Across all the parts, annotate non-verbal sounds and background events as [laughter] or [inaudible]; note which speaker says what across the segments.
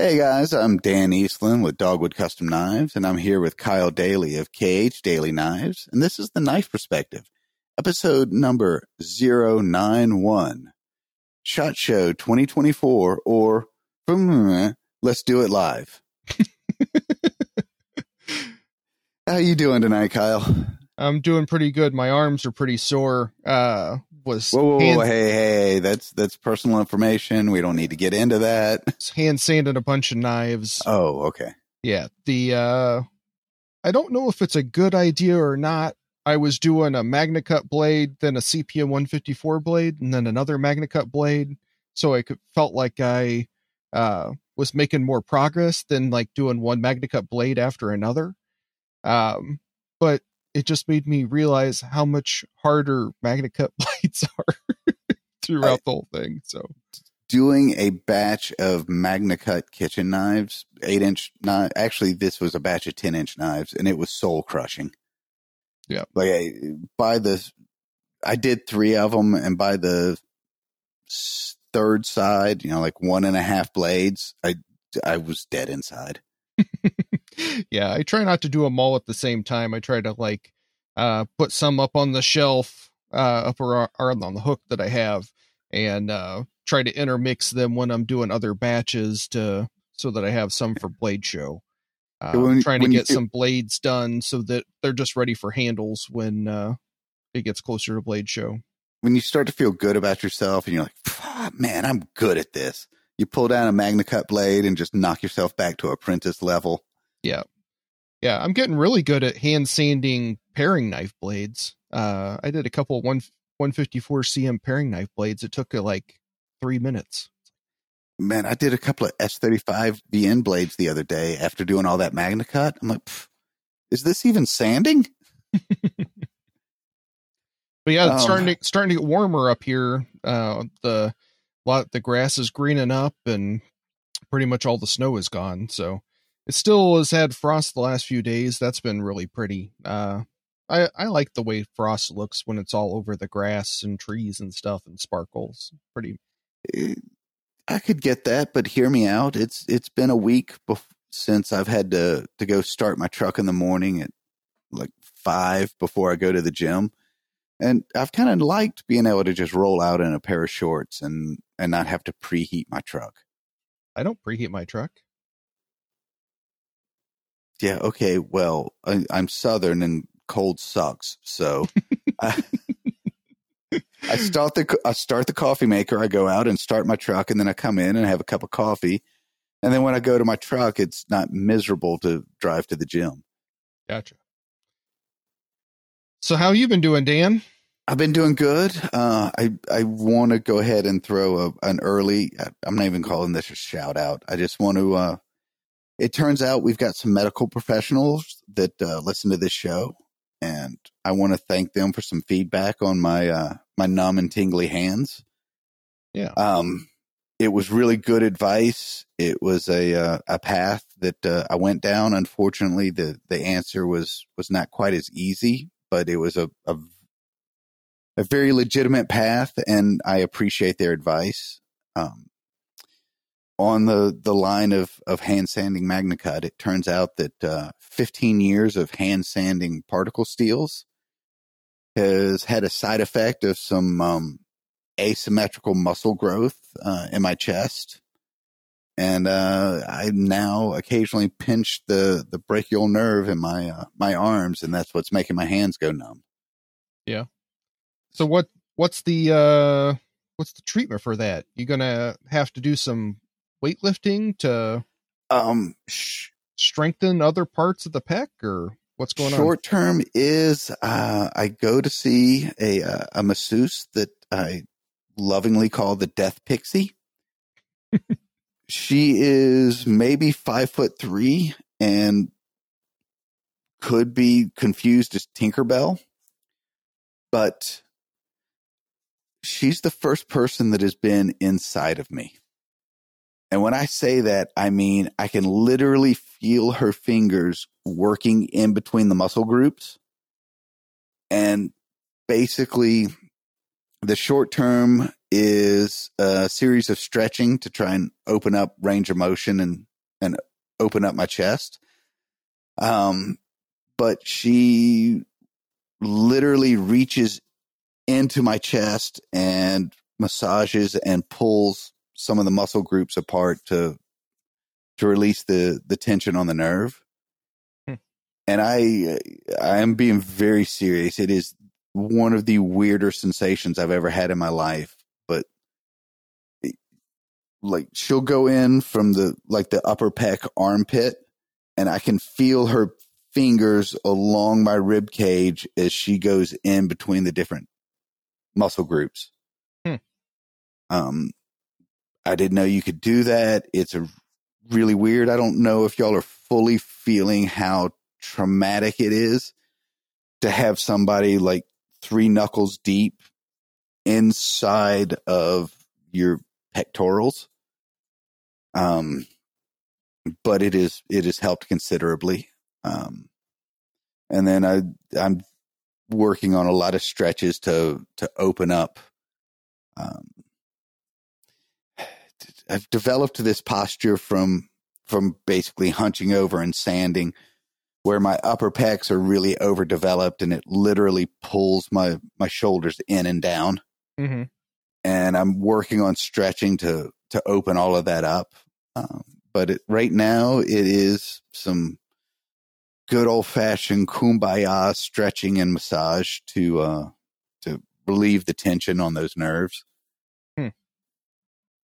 Speaker 1: Hey guys, I'm Dan Eastland with Dogwood Custom Knives, and I'm here with Kyle Daly of KH Daily Knives, and this is the Knife Perspective, episode number 091, Shot Show 2024, or [laughs] Let's Do It Live. [laughs] How you doing tonight, Kyle?
Speaker 2: I'm doing pretty good. My arms are pretty sore. Uh, was
Speaker 1: Whoa, whoa, whoa, hey, hey, that's that's personal information. We don't need to get into that. [laughs]
Speaker 2: hand sanding a bunch of knives.
Speaker 1: Oh, okay.
Speaker 2: Yeah, the uh, I don't know if it's a good idea or not. I was doing a Magna Cut blade, then a CPM 154 blade, and then another Magna Cut blade. So I could, felt like I uh, was making more progress than like doing one Magna Cut blade after another. Um, but it just made me realize how much harder Magna Cut [laughs] blades are throughout the whole thing. So
Speaker 1: doing a batch of Magna Cut kitchen knives, eight inch knife. Actually, this was a batch of 10 inch knives and it was soul crushing.
Speaker 2: Yeah.
Speaker 1: Like I, by the, I did three of them and by the third side, you know, like one and a half blades, I, I was dead inside.
Speaker 2: Yeah, I try not to do them all at the same time. I try to like uh put some up on the shelf, uh up or, or on the hook that I have and uh try to intermix them when I'm doing other batches to so that I have some for blade show. Uh,
Speaker 1: When-
Speaker 2: trying to
Speaker 1: when you
Speaker 2: get some blades done so that they're just ready for handles when uh it gets closer to blade show.
Speaker 1: When you start to feel good about yourself and you're like, "Ah, man, I'm good at this. You pull down a Magna Cut blade and just knock yourself back to apprentice level.
Speaker 2: Yeah. Yeah, I'm getting really good at hand sanding paring knife blades. Uh I did a couple of one 154CM paring knife blades. It took uh, like 3 minutes.
Speaker 1: Man, I did a couple of S35 VN blades the other day after doing all that Magna Cut. I'm like, is this even sanding? [laughs]
Speaker 2: But yeah, it's
Speaker 1: Um,
Speaker 2: starting to starting to get warmer up here. Uh the lot the grass is greening up and pretty much all the snow is gone. So it still has had frost the last few days. That's been really pretty. Uh I, I like the way frost looks when it's all over the grass and trees and stuff and sparkles. Pretty
Speaker 1: Eh, I could get that, but hear me out. It's it's been a week bef- since I've had to to go start my truck in the morning at like five before I go to the gym, and I've kind of liked being able to just roll out in a pair of shorts and and not have to preheat my truck.
Speaker 2: I don't preheat my truck.
Speaker 1: Yeah, okay. Well, I, I'm Southern and cold sucks, so [laughs] I, I start the I start the coffee maker. I go out and start my truck, and then I come in and have a cup of coffee, and then when I go to my truck, it's not miserable to drive to the gym.
Speaker 2: Gotcha. So how you been doing, Dan?
Speaker 1: I've been doing good. Uh, I I want to go ahead and throw a, an early. I'm not even calling this a shout out. I just want to. Uh, it turns out we've got some medical professionals that uh, listen to this show, and I want to thank them for some feedback on my uh, my numb and tingly hands.
Speaker 2: Yeah.
Speaker 1: Um, it was really good advice. It was a uh, a path that uh, I went down. Unfortunately, the the answer was was not quite as easy, but it was a, a a very legitimate path, and I appreciate their advice. Um, on the, the line of, of hand sanding Magna Cut, it turns out that uh, 15 years of hand sanding particle steels has had a side effect of some um, asymmetrical muscle growth uh, in my chest. And uh, I now occasionally pinch the, the brachial nerve in my uh, my arms, and that's what's making my hands go numb. Yeah.
Speaker 2: So what what's the uh what's the treatment for that? You're gonna have to do some weightlifting to
Speaker 1: Um, sh-
Speaker 2: strengthen other parts of the pec or What's going on?
Speaker 1: Short term is uh, I go to see a uh, a masseuse that I lovingly call the Death Pixie. she is maybe five foot three and could be confused as Tinkerbell, but she's the first person that has been inside of me. And when I say that, I mean I can literally feel her fingers working in between the muscle groups. And basically, the short term is a series of stretching to try and open up range of motion and, and open up my chest. Um, but she literally reaches into my chest and massages and pulls some of the muscle groups apart to to release the the tension on the nerve.
Speaker 2: Hmm.
Speaker 1: And I I am being very serious. It is one of the weirder sensations I've ever had in my life, but like she'll go in from the like the upper pec armpit and I can feel her fingers along my rib cage as she goes in between the different muscle groups.
Speaker 2: Hmm.
Speaker 1: Um, I didn't know you could do that. It's a really weird. I don't know if y'all are fully feeling how traumatic it is to have somebody like three knuckles deep inside of your pectorals. Um, but it is it has helped considerably. Um, and then I I'm working on a lot of stretches to to open up. Um, I've developed this posture from from basically hunching over and sanding, where my upper pecs are really overdeveloped, and it literally pulls my my shoulders in and down.
Speaker 2: Mm-hmm.
Speaker 1: And I'm working on stretching to to open all of that up. Um, but it, right now, it is some good old fashioned kumbaya stretching and massage to uh, to relieve the tension on those nerves.
Speaker 2: Hmm.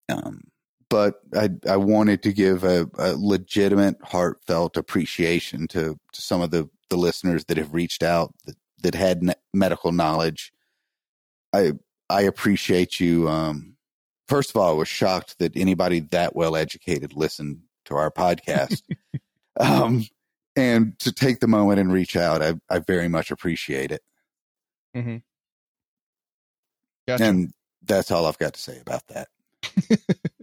Speaker 1: Um, but I I wanted to give a, a, legitimate, heartfelt appreciation to to some of the the listeners that have reached out that that had medical knowledge. I I appreciate you. Um, first of all, I was shocked that anybody that well educated listened to our podcast. [laughs] um, and to take the moment and reach out, I, I very much appreciate it.
Speaker 2: Mm-hmm. Gotcha.
Speaker 1: And that's all I've got to say about that. [laughs]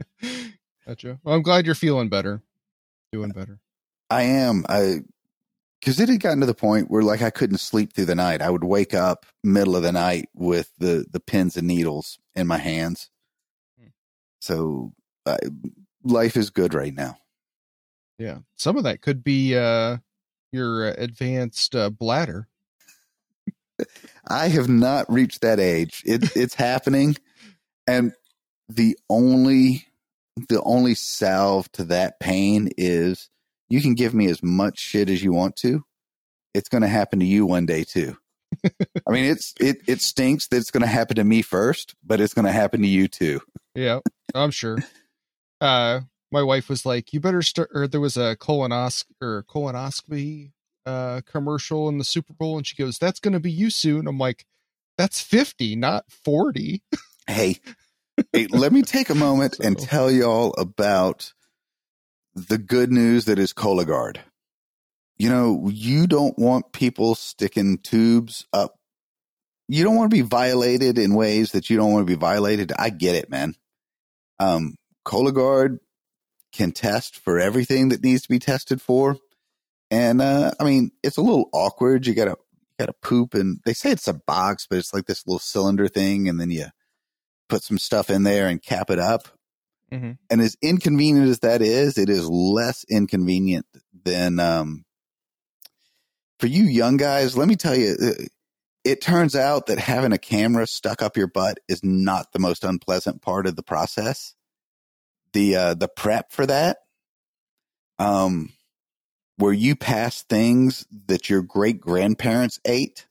Speaker 2: gotcha. Well, I'm glad you're feeling better, doing better.
Speaker 1: I am. I because it had gotten to the point where like I couldn't sleep through the night. I would wake up middle of the night with the the pins and needles in my hands. Hmm. So uh, life is good right now.
Speaker 2: Yeah, some of that could be uh, your advanced uh, bladder. [laughs]
Speaker 1: I have not reached that age. It, it's happening, and the only the only salve to that pain is you can give me as much shit as you want to. It's going to happen to you one day too. I mean, it's it it stinks that it's going to happen to me first, but it's going to happen to you too.
Speaker 2: Yeah, I'm sure. Uh, my wife was like, "You better start." Or there was a colonoscopy or colonoscopy uh, commercial in the Super Bowl, and she goes, "That's going to be you soon." I'm like, "That's 50, not 40."
Speaker 1: hey, hey, let me take a [laughs] moment so. and tell y'all about the good news that is Cologuard. You know, you don't want people sticking tubes up. You don't want to be violated in ways that you don't want to be violated. I get it, man. Um, Cologuard can test for everything that needs to be tested for. And uh, I mean, it's a little awkward. You gotta gotta poop, and they say it's a box, but it's like this little cylinder thing, and then you put some stuff in there and cap it up.
Speaker 2: Mm-hmm.
Speaker 1: And as inconvenient as that is, it is less inconvenient than um, for you young guys. Let me tell you, uh, it turns out that having a camera stuck up your butt is not the most unpleasant part of the process the uh, the prep for that, um, where you pass things that your great grandparents ate.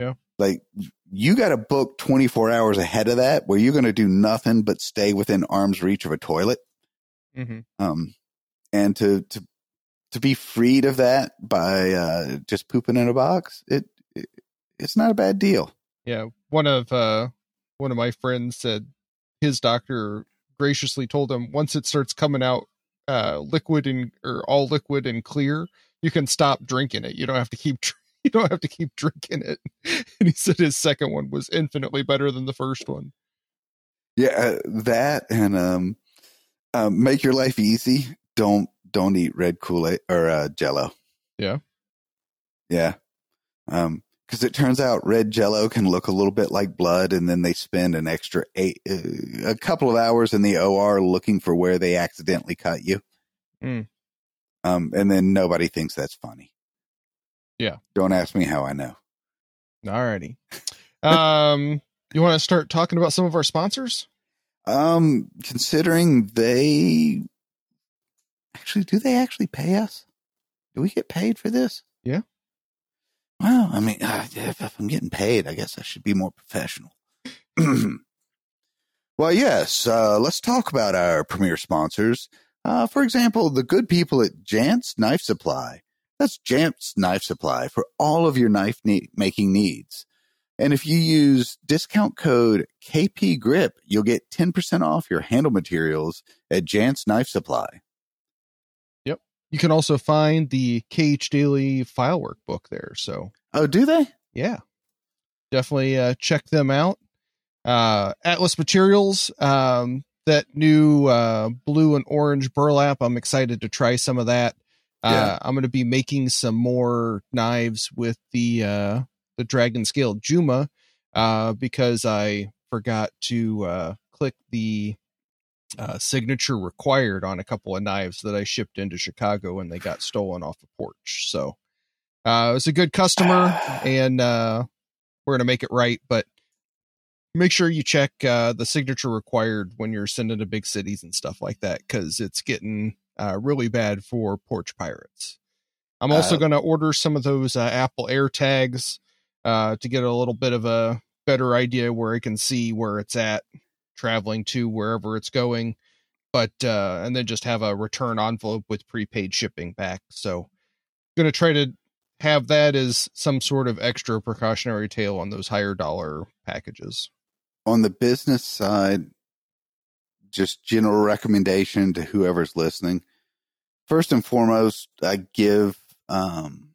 Speaker 2: Yeah,
Speaker 1: like you got to book twenty four hours ahead of that, where you're going to do nothing but stay within arm's reach of a toilet.
Speaker 2: Mm-hmm.
Speaker 1: Um, and to to to be freed of that by uh, just pooping in a box, it, it it's not a bad deal.
Speaker 2: Yeah, one of uh, one of my friends said his doctor graciously told him once it starts coming out uh, liquid and or all liquid and clear, you can stop drinking it. You don't have to keep [laughs] [laughs] you don't have to keep drinking it. [laughs] And he said his second one was infinitely better than the first one.
Speaker 1: Yeah, uh, that and um, um, make your life easy. Don't don't eat red Kool Aid or uh, Jello.
Speaker 2: Yeah,
Speaker 1: yeah. Um, because it turns out red Jello can look a little bit like blood, and then they spend an extra eight, uh, a couple of hours in the OR looking for where they accidentally cut you.
Speaker 2: Mm.
Speaker 1: Um, and then nobody thinks that's funny.
Speaker 2: Yeah.
Speaker 1: Don't ask me how I know.
Speaker 2: Alrighty. um, you want to start talking about some of our sponsors?
Speaker 1: Um, considering they actually, do they actually pay us? Do we get paid for this?
Speaker 2: Yeah.
Speaker 1: Well, I mean, uh, if, I'm getting paid, I guess I should be more professional. [clears throat] well, yes. Uh, let's talk about our premier sponsors. Uh, for example, the good people at Jantz Knife Supply. That's Jantz Knife Supply for all of your knife ne- making needs. And if you use discount code KP Grip, you'll get 10% off your handle materials at Jantz Knife Supply.
Speaker 2: Yep. You can also find the KH Daily file workbook there. So,
Speaker 1: oh, do they?
Speaker 2: Yeah. Definitely uh, check them out. Uh, Atlas Materials, um, that new uh, blue and orange burlap. I'm excited to try some of that. Uh, yeah. I'm going to be making some more knives with the uh, the Dragon Scale Juma uh, because I forgot to uh, click the uh, signature required on a couple of knives that I shipped into Chicago and they got stolen off the porch. So uh, it was a good customer and uh, we're going to make it right. But make sure you check uh, the signature required when you're sending to big cities and stuff like that because it's getting uh, really bad for porch pirates. I'm also uh, going to order some of those uh, Apple AirTags uh, to get a little bit of a better idea where I can see where it's at traveling to wherever it's going. But uh, and then just have a return envelope with prepaid shipping back. So I'm going to try to have that as some sort of extra precautionary tale on those higher dollar packages.
Speaker 1: On the business side, just general recommendation to whoever's listening. First and foremost, I give um,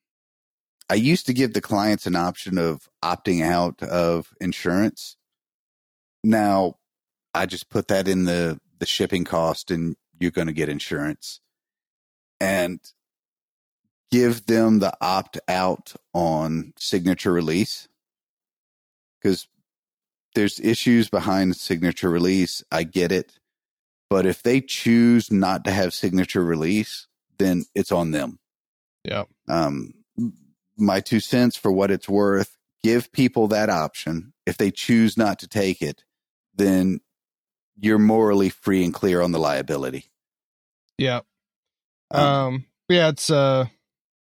Speaker 1: I used to give the clients an option of opting out of insurance. Now I just put that in the, the shipping cost and you're going to get insurance and give them the opt out on signature release because there's issues behind signature release. I get it. But if they choose not to have signature release, then it's on them.
Speaker 2: Yeah.
Speaker 1: Um, my two cents for what it's worth. Give people that option. If they choose not to take it, then you're morally free and clear on the liability.
Speaker 2: Yeah. Um, um yeah, it's uh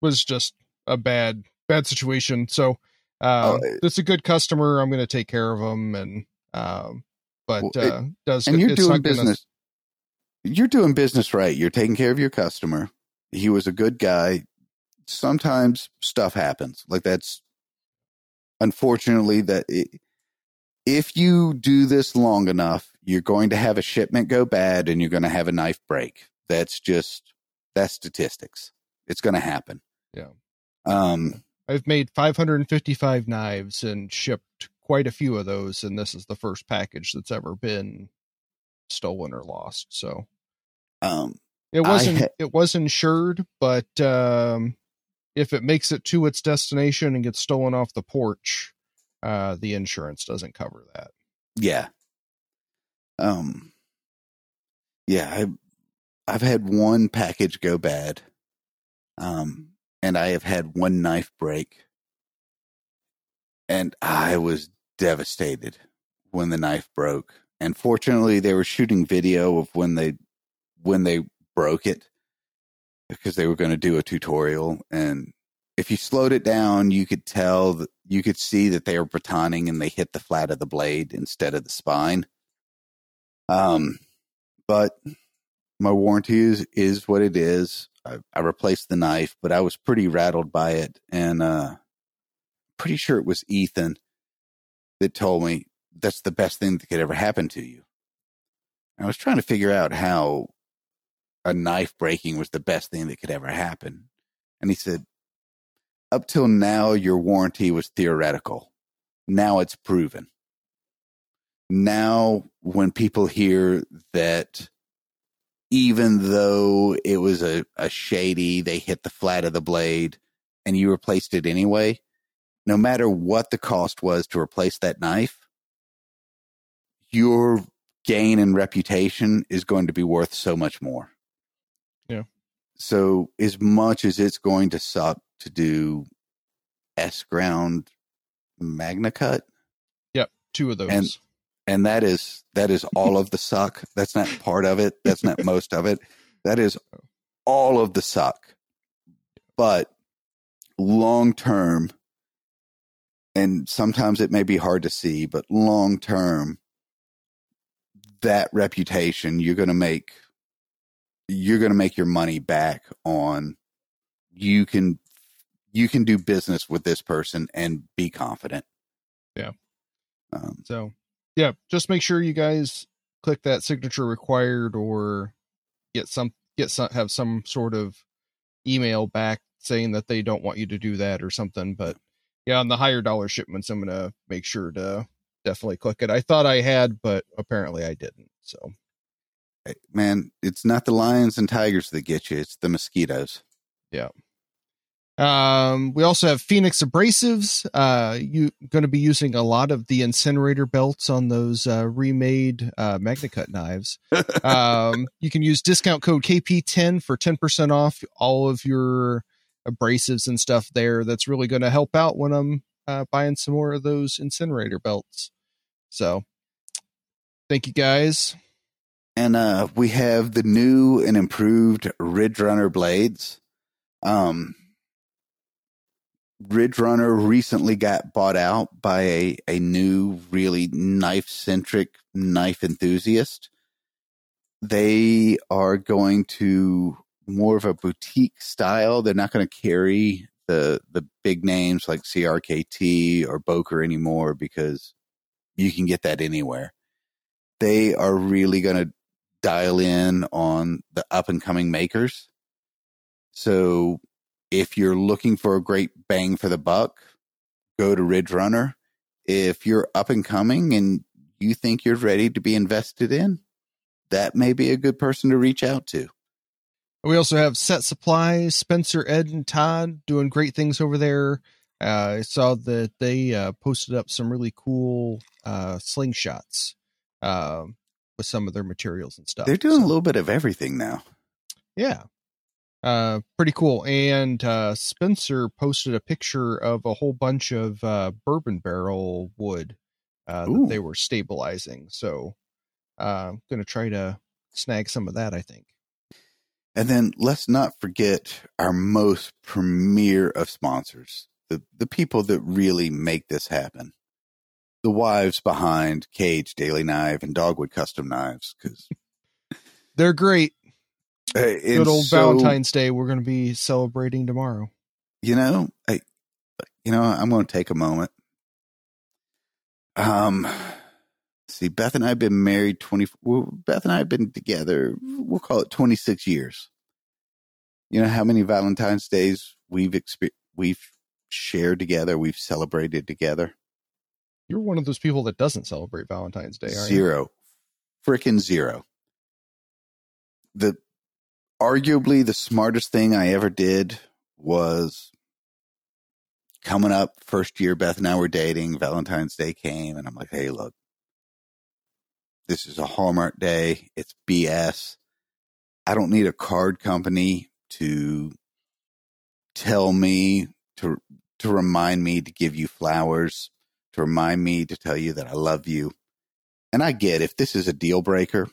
Speaker 2: was just a bad bad situation. So oh, it's a good customer. I'm going to take care of them, and um, but well, it, uh, does
Speaker 1: and you're doing business. You're doing business right. You're taking care of your customer. He was a good guy sometimes stuff happens. Like that's unfortunately that it, if you do this long enough, you're going to have a shipment go bad and you're going to have a knife break. That's just that's statistics. It's going to happen.
Speaker 2: Yeah.
Speaker 1: Um
Speaker 2: I've made 555 knives and shipped quite a few of those and this is the first package that's ever been stolen or lost. So
Speaker 1: um
Speaker 2: it wasn't ha- it was insured, but um if it makes it to its destination and gets stolen off the porch, uh, the insurance doesn't cover that.
Speaker 1: Yeah. Um. Yeah, I, I've had one package go bad. Um, and I have had one knife break, and I was devastated when the knife broke. And fortunately, they were shooting video of when they when they broke it because they were going to do a tutorial. And if you slowed it down you could tell that you could see that they were batoning and they hit the flat of the blade instead of the spine. Um but my warranty is is what it is. I, I replaced the knife, but I was pretty rattled by it, and uh, pretty sure it was Ethan that told me that's the best thing that could ever happen to you. I was trying to figure out how a knife breaking was the best thing that could ever happen, and he said, "Up till now, your warranty was theoretical. Now it's proven." Now, when people hear that even though it was a, a shady, they hit the flat of the blade and you replaced it anyway, no matter what the cost was to replace that knife, your gain and reputation is going to be worth so much more.
Speaker 2: Yeah.
Speaker 1: So as much as it's going to suck to do S ground Magna Cut,
Speaker 2: Yep, two of those.
Speaker 1: And and that is that is all of the suck. That's not part of it. That's not most of it. That is all of the suck. But long term, and sometimes it may be hard to see, but long term, that reputation you're going to make you're going to make your money back on you can you can do business with this person and be confident
Speaker 2: Yeah.
Speaker 1: um,
Speaker 2: So, yeah, just make sure you guys click that signature required or get some get some have some sort of email back saying that they don't want you to do that or something. But yeah, on the higher dollar shipments, I'm gonna make sure to definitely click it. I thought I had, but apparently I didn't. So
Speaker 1: man, it's not the lions and tigers that get you; it's the mosquitoes. Yeah.
Speaker 2: Um, we also have Phoenix abrasives. Uh, you going to be using a lot of the incinerator belts on those uh, remade uh, MagnaCut knives. um, [laughs] you can use discount code KP10 for 10% off all of your abrasives and stuff there. That's really going to help out when I'm uh, buying some more of those incinerator belts. So, thank you guys.
Speaker 1: And uh, we have the new and improved Ridge Runner blades. Um, Ridge Runner recently got bought out by a, a new, really knife centric knife enthusiast. They are going to more of a boutique style. They're not going to carry the the big names like CRKT or Boker anymore because you can get that anywhere. They are really going to dial in on the up and coming makers. So if you're looking for a great bang for the buck, go to Ridge Runner. If you're up and coming and you think you're ready to be invested in, that may be a good person to reach out to.
Speaker 2: We also have Set Supplies, Spencer, Ed, and Todd doing great things over there. Uh, I saw that they uh, posted up some really cool uh, slingshots uh, with some of their materials and stuff.
Speaker 1: They're doing
Speaker 2: So,
Speaker 1: a little bit of everything now.
Speaker 2: yeah, uh, pretty cool. And uh, Spencer posted a picture of a whole bunch of uh, bourbon barrel wood uh, that they were stabilizing. So uh, I'm going to try to snag some of that. I think.
Speaker 1: And then let's not forget our most premier of sponsors, the, the people that really make this happen. The wives behind KH Daily Knife and Dogwood Custom Knives. Because [laughs]
Speaker 2: They're great. Good old Valentine's Day. We're going to be celebrating tomorrow.
Speaker 1: you know, I, you know, I'm going to take a moment. Um, see, Beth and I have been married 20, well, Beth and I have been together, we'll call it 26 years. You know how many Valentine's days we've experienced, we've shared together, we've celebrated together?
Speaker 2: You're one of those people that doesn't celebrate Valentine's Day, aren't you?
Speaker 1: Zero. Frickin' zero. The arguably the smartest thing I ever did was coming up first year Beth and I were dating, Valentine's Day came and I'm like, "Hey, look. This is a Hallmark day. It's BS. I don't need a card company to tell me to to remind me to give you flowers, to remind me to tell you that I love you and I get if this is a deal breaker,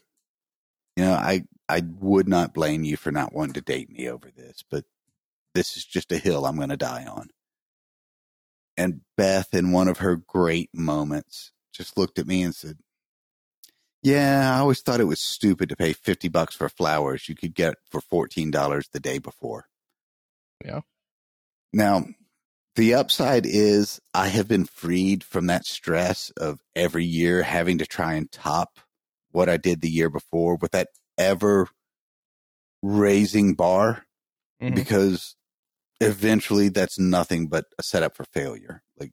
Speaker 1: you know, I I would not blame you for not wanting to date me over this, but this is just a hill I'm going to die on. And Beth, in one of her great moments, just looked at me and said, Yeah, I always thought it was stupid to pay 50 bucks for flowers you could get for $14 the day before.
Speaker 2: Yeah.
Speaker 1: Now, the upside is I have been freed from that stress of every year having to try and top what I did the year before with that ever raising bar
Speaker 2: Mhm.
Speaker 1: because eventually that's nothing but a setup for failure. Like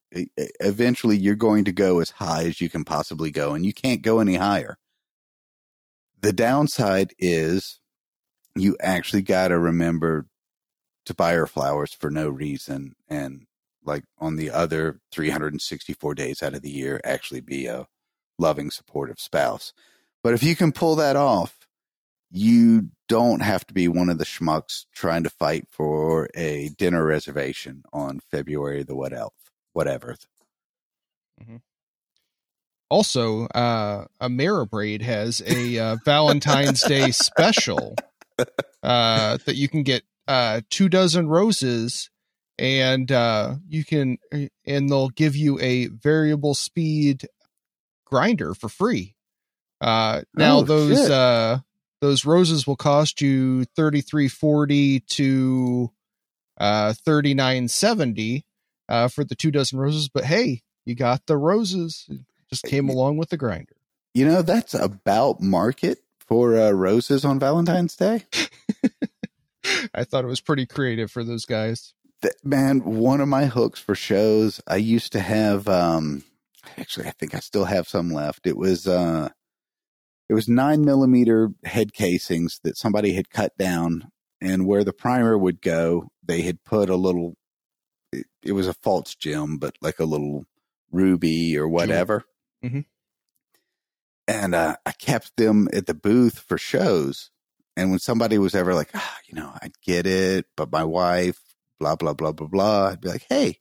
Speaker 1: eventually you're going to go as high as you can possibly go and you can't go any higher. The downside is you actually got to remember to buy her flowers for no reason and like on the other 364 days out of the year actually be a loving supportive spouse. But if you can pull that off, you don't have to be one of the schmucks trying to fight for a dinner reservation on February the what else, whatever.
Speaker 2: Also, uh, Ameribrade has a uh, Valentine's Day special uh, that you can get uh, two dozen roses, and uh, you can, and they'll give you a variable speed grinder for free. Uh, now
Speaker 1: Oh,
Speaker 2: those
Speaker 1: shit.
Speaker 2: uh, those roses will cost you thirty three forty to uh, thirty nine seventy uh, for the two dozen roses. But hey, you got the roses. It just came along with the grinder.
Speaker 1: You know, that's about market for uh, roses on Valentine's Day. [laughs] [laughs]
Speaker 2: I thought it was pretty creative for those guys.
Speaker 1: Man, one of my hooks for shows, I used to have um actually I think I still have some left. It was uh it was nine millimeter head casings that somebody had cut down and where the primer would go, they had put a little it, it was a false gem, but like a little ruby or whatever.
Speaker 2: Mhm.
Speaker 1: And uh, I kept them at the booth for shows. And when somebody was ever like, ah, you know, I get it, but my wife, blah, blah, blah, blah, blah, I'd be like, hey,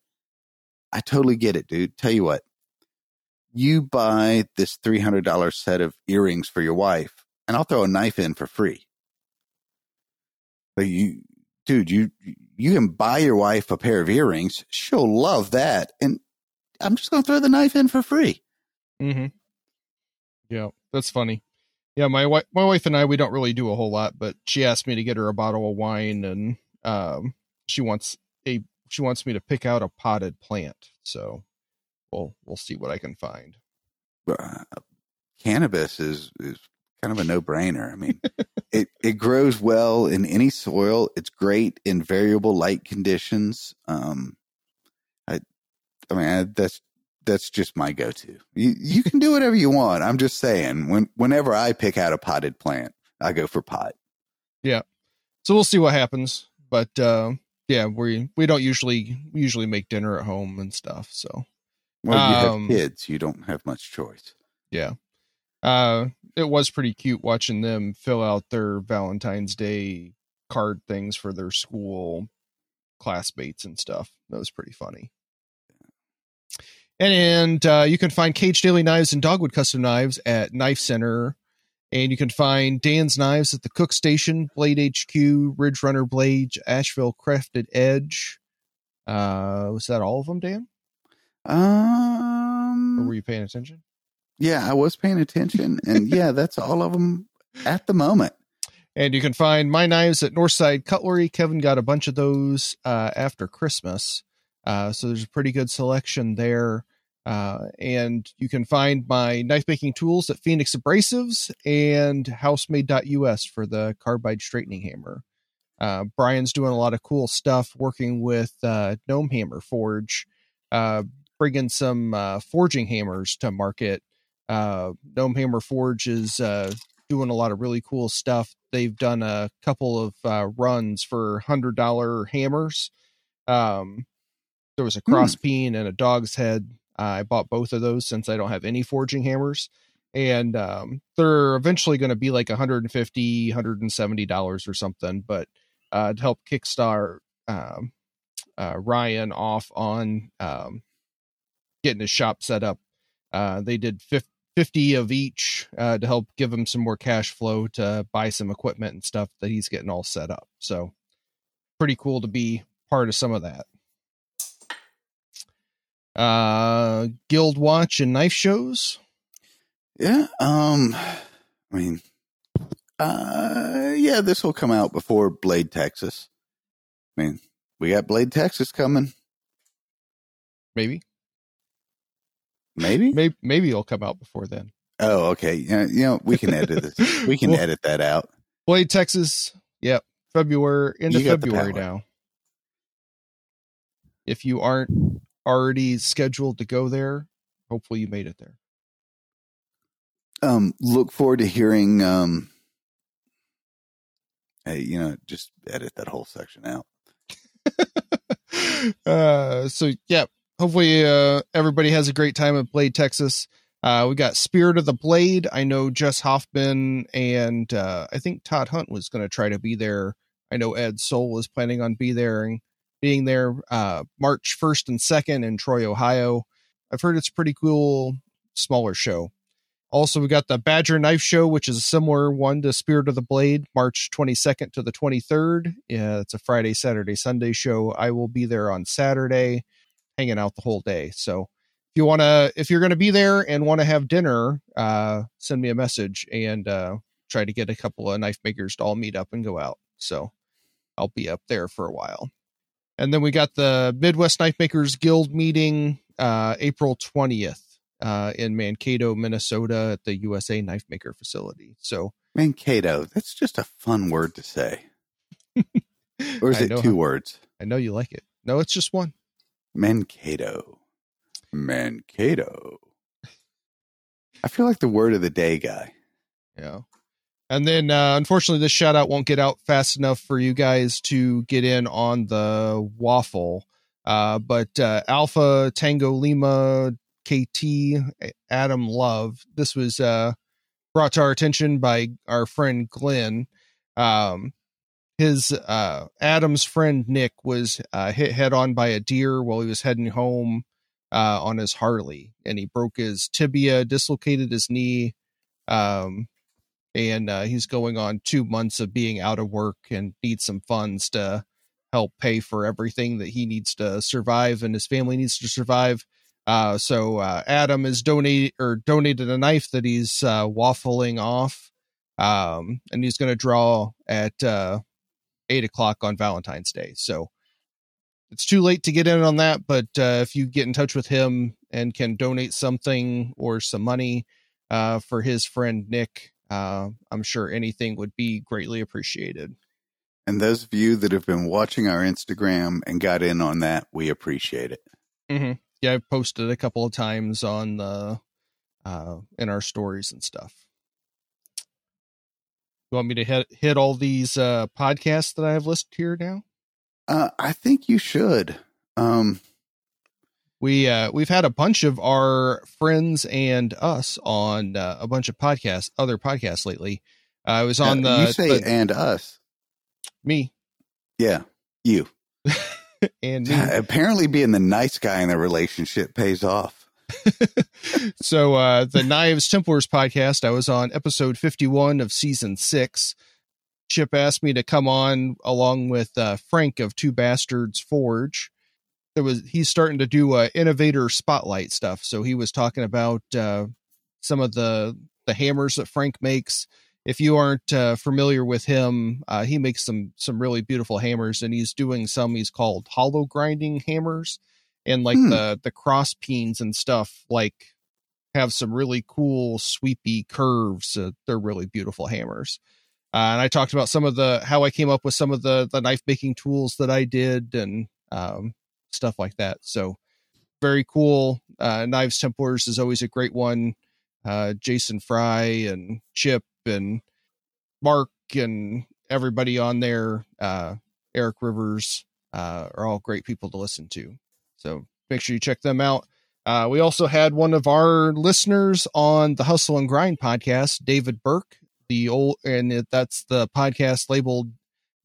Speaker 1: I totally get it, dude. Tell you what, you buy this $300 set of earrings for your wife, and I'll throw a knife in for free. But you, dude, you, you can buy your wife a pair of earrings. She'll love that. And I'm just going to throw the knife in for free.
Speaker 2: Mm-hmm. Yeah, that's funny. Yeah, my wife, my wife and I, we don't really do a whole lot, but she asked me to get her a bottle of wine, and um, she wants a she wants me to pick out a potted plant. So, we'll we'll see what I can find.
Speaker 1: uh, cannabis is is kind of a no brainer. I mean, it it grows well in any soil. It's great in variable light conditions. Um, I, I mean, I, that's that's just my go to. You you can do whatever you want. I'm just saying. When whenever I pick out a potted plant, I go for pot. Yeah.
Speaker 2: So we'll see what happens. But uh, yeah, we we don't usually we usually make dinner at home and stuff. So
Speaker 1: Well, you
Speaker 2: Um,
Speaker 1: have kids. You don't have much choice.
Speaker 2: yeah, uh, it was pretty cute watching them fill out their Valentine's Day card things for their school classmates and stuff. That was pretty funny. And, and uh, you can find KH Daily Knives and Dogwood Custom Knives at Knife Center. And you can find Dan's Knives at the Cook Station, Blade HQ, Ridge Runner Blade, Asheville Crafted Edge. Uh, was that all of them, Dan? Or
Speaker 1: Um,
Speaker 2: were you paying attention?
Speaker 1: yeah, I was paying attention, and yeah, [laughs] that's all of them at the moment.
Speaker 2: And you can find my knives at Northside Cutlery. Kevin got a bunch of those uh, after Christmas. Uh, so there's a pretty good selection there. Uh, and you can find my knife making tools at Phoenix Abrasives and housemade.us for the carbide straightening hammer. Uh, Brian's doing a lot of cool stuff working with uh, Gnome Hammer Forge, uh, bringing some uh, forging hammers to market. Uh, Gnome Hammer Forge is uh, doing a lot of really cool stuff. They've done a couple of uh, runs for hundred dollar hammers. Um, there was a cross peen and a dog's head. I bought both of those since I don't have any forging hammers, and um, they're eventually going to be like 150 170 dollars or something. But uh, to help kickstart um, uh, Ryan off on um, getting his shop set up, uh, they did 50 50 of each uh, to help give him some more cash flow to buy some equipment and stuff that he's getting all set up. So pretty cool to be part of some of that. Uh, Guild Watch and knife shows.
Speaker 1: Yeah. Um. I mean, uh, yeah, this will come out before Blade Texas. I mean, we got Blade Texas coming.
Speaker 2: Maybe,
Speaker 1: Maybe.
Speaker 2: maybe, maybe it'll come out before then.
Speaker 1: Oh, okay. Yeah, you know, we can edit this. [laughs] We can
Speaker 2: Well,
Speaker 1: edit that out.
Speaker 2: Blade Texas. Yep, February into
Speaker 1: You
Speaker 2: February now. If you aren't already scheduled to go there, hopefully you made it there.
Speaker 1: Um, look forward to hearing. Um, hey, you know, just edit that whole section out. [laughs]
Speaker 2: uh, so yeah, hopefully uh, everybody has a great time at Blade Texas. Uh, we got Spirit of the Blade. I know Jess Hoffman and uh, I think Todd Hunt was going to try to be there. I know Ed Soul is planning on be there and being there uh, March first and second in Troy, Ohio. I've heard it's a pretty cool, smaller show. Also, we got the Badger Knife Show, which is a similar one to Spirit of the Blade, March 22nd to the 23rd. Yeah, it's a Friday, Saturday, Sunday show. I will be there on Saturday, hanging out the whole day. So if you want to, if you're going to be there and want to have dinner, uh, send me a message and uh, try to get a couple of knife makers to all meet up and go out. So I'll be up there for a while. And then we got the Midwest Knife Makers Guild meeting uh, April 20th uh, in Mankato, Minnesota at the USA Knife Maker facility. So
Speaker 1: Mankato. That's just a fun word to say. [laughs] Or is it two
Speaker 2: how-
Speaker 1: words?
Speaker 2: I know you like it. No, it's just one.
Speaker 1: Mankato. Mankato. I feel like the word of the day guy.
Speaker 2: Yeah. And then, uh, unfortunately, this shout out won't get out fast enough for you guys to get in on the waffle. Uh, but uh, Alpha Tango Lima KT Adam Love, this was uh, brought to our attention by our friend Glenn. Um, his uh, Adam's friend Nick was uh, hit head on by a deer while he was heading home uh, on his Harley, and he broke his tibia, dislocated his knee. Um, and uh, he's going on two months of being out of work and needs some funds to help pay for everything that he needs to survive and his family needs to survive. Uh, so uh, Adam has donated or donated a knife that he's uh, waffling off, um, and he's going to draw at uh, eight o'clock on Valentine's Day. So it's too late to get in on that, but uh, if you get in touch with him and can donate something or some money for his friend Nick, uh, I'm sure anything would be greatly appreciated.
Speaker 1: And those of you that have been watching our Instagram and got in on that, we appreciate it.
Speaker 2: Mm-hmm. Yeah, I've posted a couple of times on the uh, in our stories and stuff. You want me to hit hit all these uh, podcasts that I have listed here now?
Speaker 1: Uh, I think you should. Um,
Speaker 2: We uh, we've had a bunch of our friends and us on uh, a bunch of podcasts, other podcasts lately. Uh, I was on
Speaker 1: uh,
Speaker 2: the,
Speaker 1: you say
Speaker 2: the-
Speaker 1: and us.
Speaker 2: me
Speaker 1: Yeah, you. [laughs] [laughs]
Speaker 2: and me.
Speaker 1: Apparently, being the nice guy in the relationship pays off. [laughs]
Speaker 2: so uh the Knives Templars podcast, I was on episode 51 of season 6. Chip asked me to come on along with uh Frank of Two Bastards Forge. There was he's starting to do uh innovator spotlight stuff. So he was talking about uh some of the the hammers that Frank makes. If you aren't uh, familiar with him, uh, he makes some some really beautiful hammers, and he's doing some he's called hollow grinding hammers, and like
Speaker 1: Hmm.
Speaker 2: the the cross peens and stuff like have some really cool sweepy curves. Uh, they're really beautiful hammers. Uh, and I talked about some of the how I came up with some of the the knife making tools that I did and um, stuff like that. So very cool. Uh, Knives Templars is always a great one. Uh, Jason Fry and Chip and Mark and everybody on there. Uh, Eric Rivers uh, are all great people to listen to. So make sure you check them out. Uh, we also had one of our listeners on the Hustle and Grind podcast, David Burke, the old, and that's the podcast labeled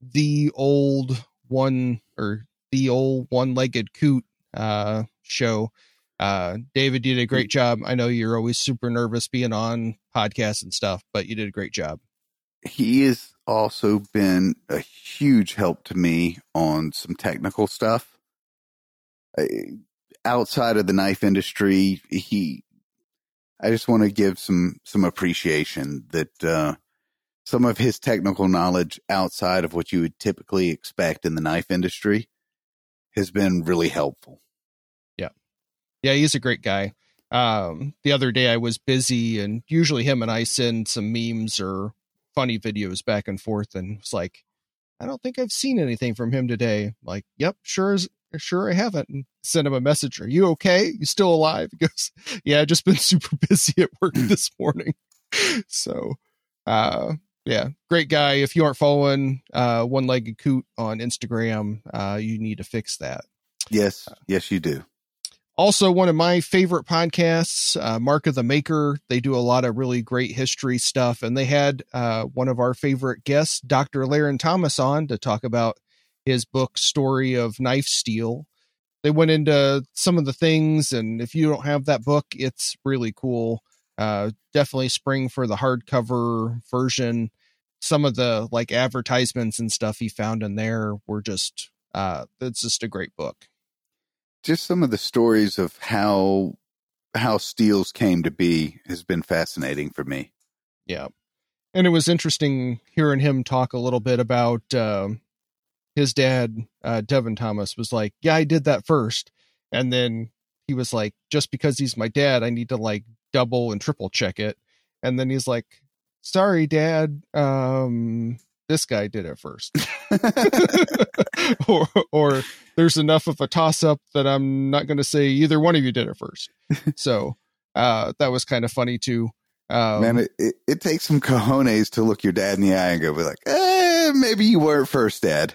Speaker 2: the old one or the old one legged coot uh, show. Uh, David did a great job. I know you're always super nervous being on podcasts and stuff, but you did a great job.
Speaker 1: He has also been a huge help to me on some technical stuff. Outside of the knife industry, he I just want to give some some appreciation that uh, some of his technical knowledge outside of what you would typically expect in the knife industry has been really helpful.
Speaker 2: Yeah, Yeah, he's a great guy. Um, the other day I was busy, and usually him and I send some memes or funny videos back and forth, and it's like, I don't think I've seen anything from him today. like, yep, sure as sure I haven't. And send him a message. Are you okay? You still alive? He goes, Yeah, I've just been [laughs] super busy at work this morning. [laughs] so uh yeah, great guy. If you aren't following uh one legged coot on Instagram, uh you need to fix that.
Speaker 1: Yes, yes, you do.
Speaker 2: Also, one of my favorite podcasts, uh, Mark of the Maker. They do a lot of really great history stuff, and they had uh, one of our favorite guests, Dr. Larrin Thomas, on to talk about his book, Story of Knife Steel. They went into some of the things, and if you don't have that book, it's really cool. Uh, definitely spring for the hardcover version. Some of the like advertisements and stuff he found in there were just, uh, it's just a great book
Speaker 1: just some of the stories of how how steels came to be has been fascinating for me.
Speaker 2: Yeah. And it was interesting hearing him talk a little bit about uh, his dad, uh, Devin Thomas, was like, Yeah, I did that first. And then he was like, Just because he's my dad, I need to like double and triple check it. And then he's like, Sorry, dad. Um, this guy did it first. [laughs] [laughs] or, or there's enough of a toss up that I'm not going to say either one of you did it first. [laughs] so uh, that was kind of funny too.
Speaker 1: Um, Man, it, it, it, takes some cojones to look your dad in the eye and go, be like, eh, maybe you weren't first, dad.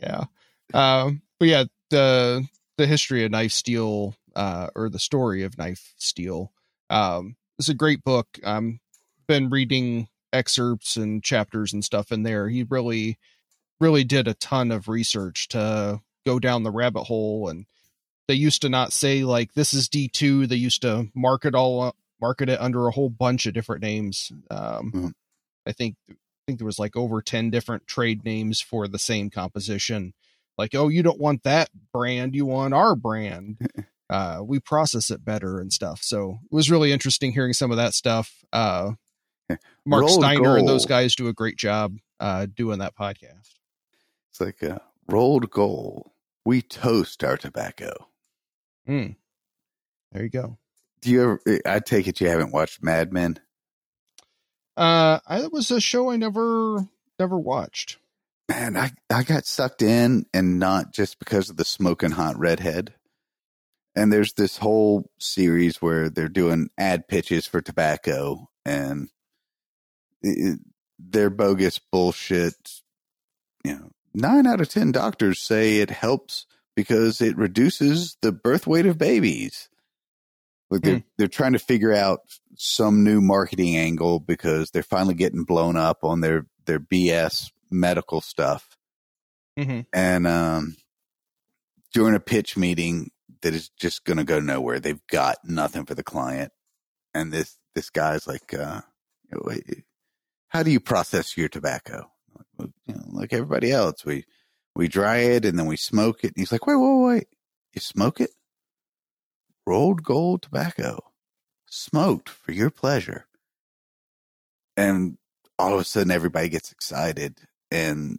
Speaker 2: yeah. Um, but yeah, the the history of knife steel, uh, or the story of knife steel, um, is a great book. i Um, been reading excerpts and chapters and stuff in there. He really, really did a ton of research to go down the rabbit hole. And they used to not say like this is D two. They used to market all market it under a whole bunch of different names. Um, mm-hmm. I think I think there was like over ten different trade names for the same composition. Like, oh, you don't want that brand, you want our brand. [laughs] uh, we process it better and stuff. So it was really interesting hearing some of that stuff. Uh, [laughs] Mark rolled Steiner gold. and those guys do a great job uh, doing that podcast.
Speaker 1: It's like a rolled gold. We toast our tobacco.
Speaker 2: Mm. There you go.
Speaker 1: Do you ever? Eh, I take it you haven't watched Mad Men.
Speaker 2: Uh, I, it was a show I never never watched.
Speaker 1: Man, I I got sucked in, and not just because of the smoking hot redhead. And there's this whole series where they're doing ad pitches for tobacco, and it, they're bogus bullshit. You know, nine out of 10 doctors say it helps because it reduces the birth weight of babies. Like they're, mm. they're trying to figure out some new marketing angle because they're finally getting blown up on their, their BS medical stuff. Mm-hmm. And, um, during a pitch meeting that is just going to go nowhere, they've got nothing for the client. And this, this guy's like, uh, how do you process your tobacco? You know, like everybody else, we we dry it and then we smoke it. And he's like, wait, wait, wait, you smoke it? Rolled gold tobacco, smoked for your pleasure. And all of a sudden, everybody gets excited, and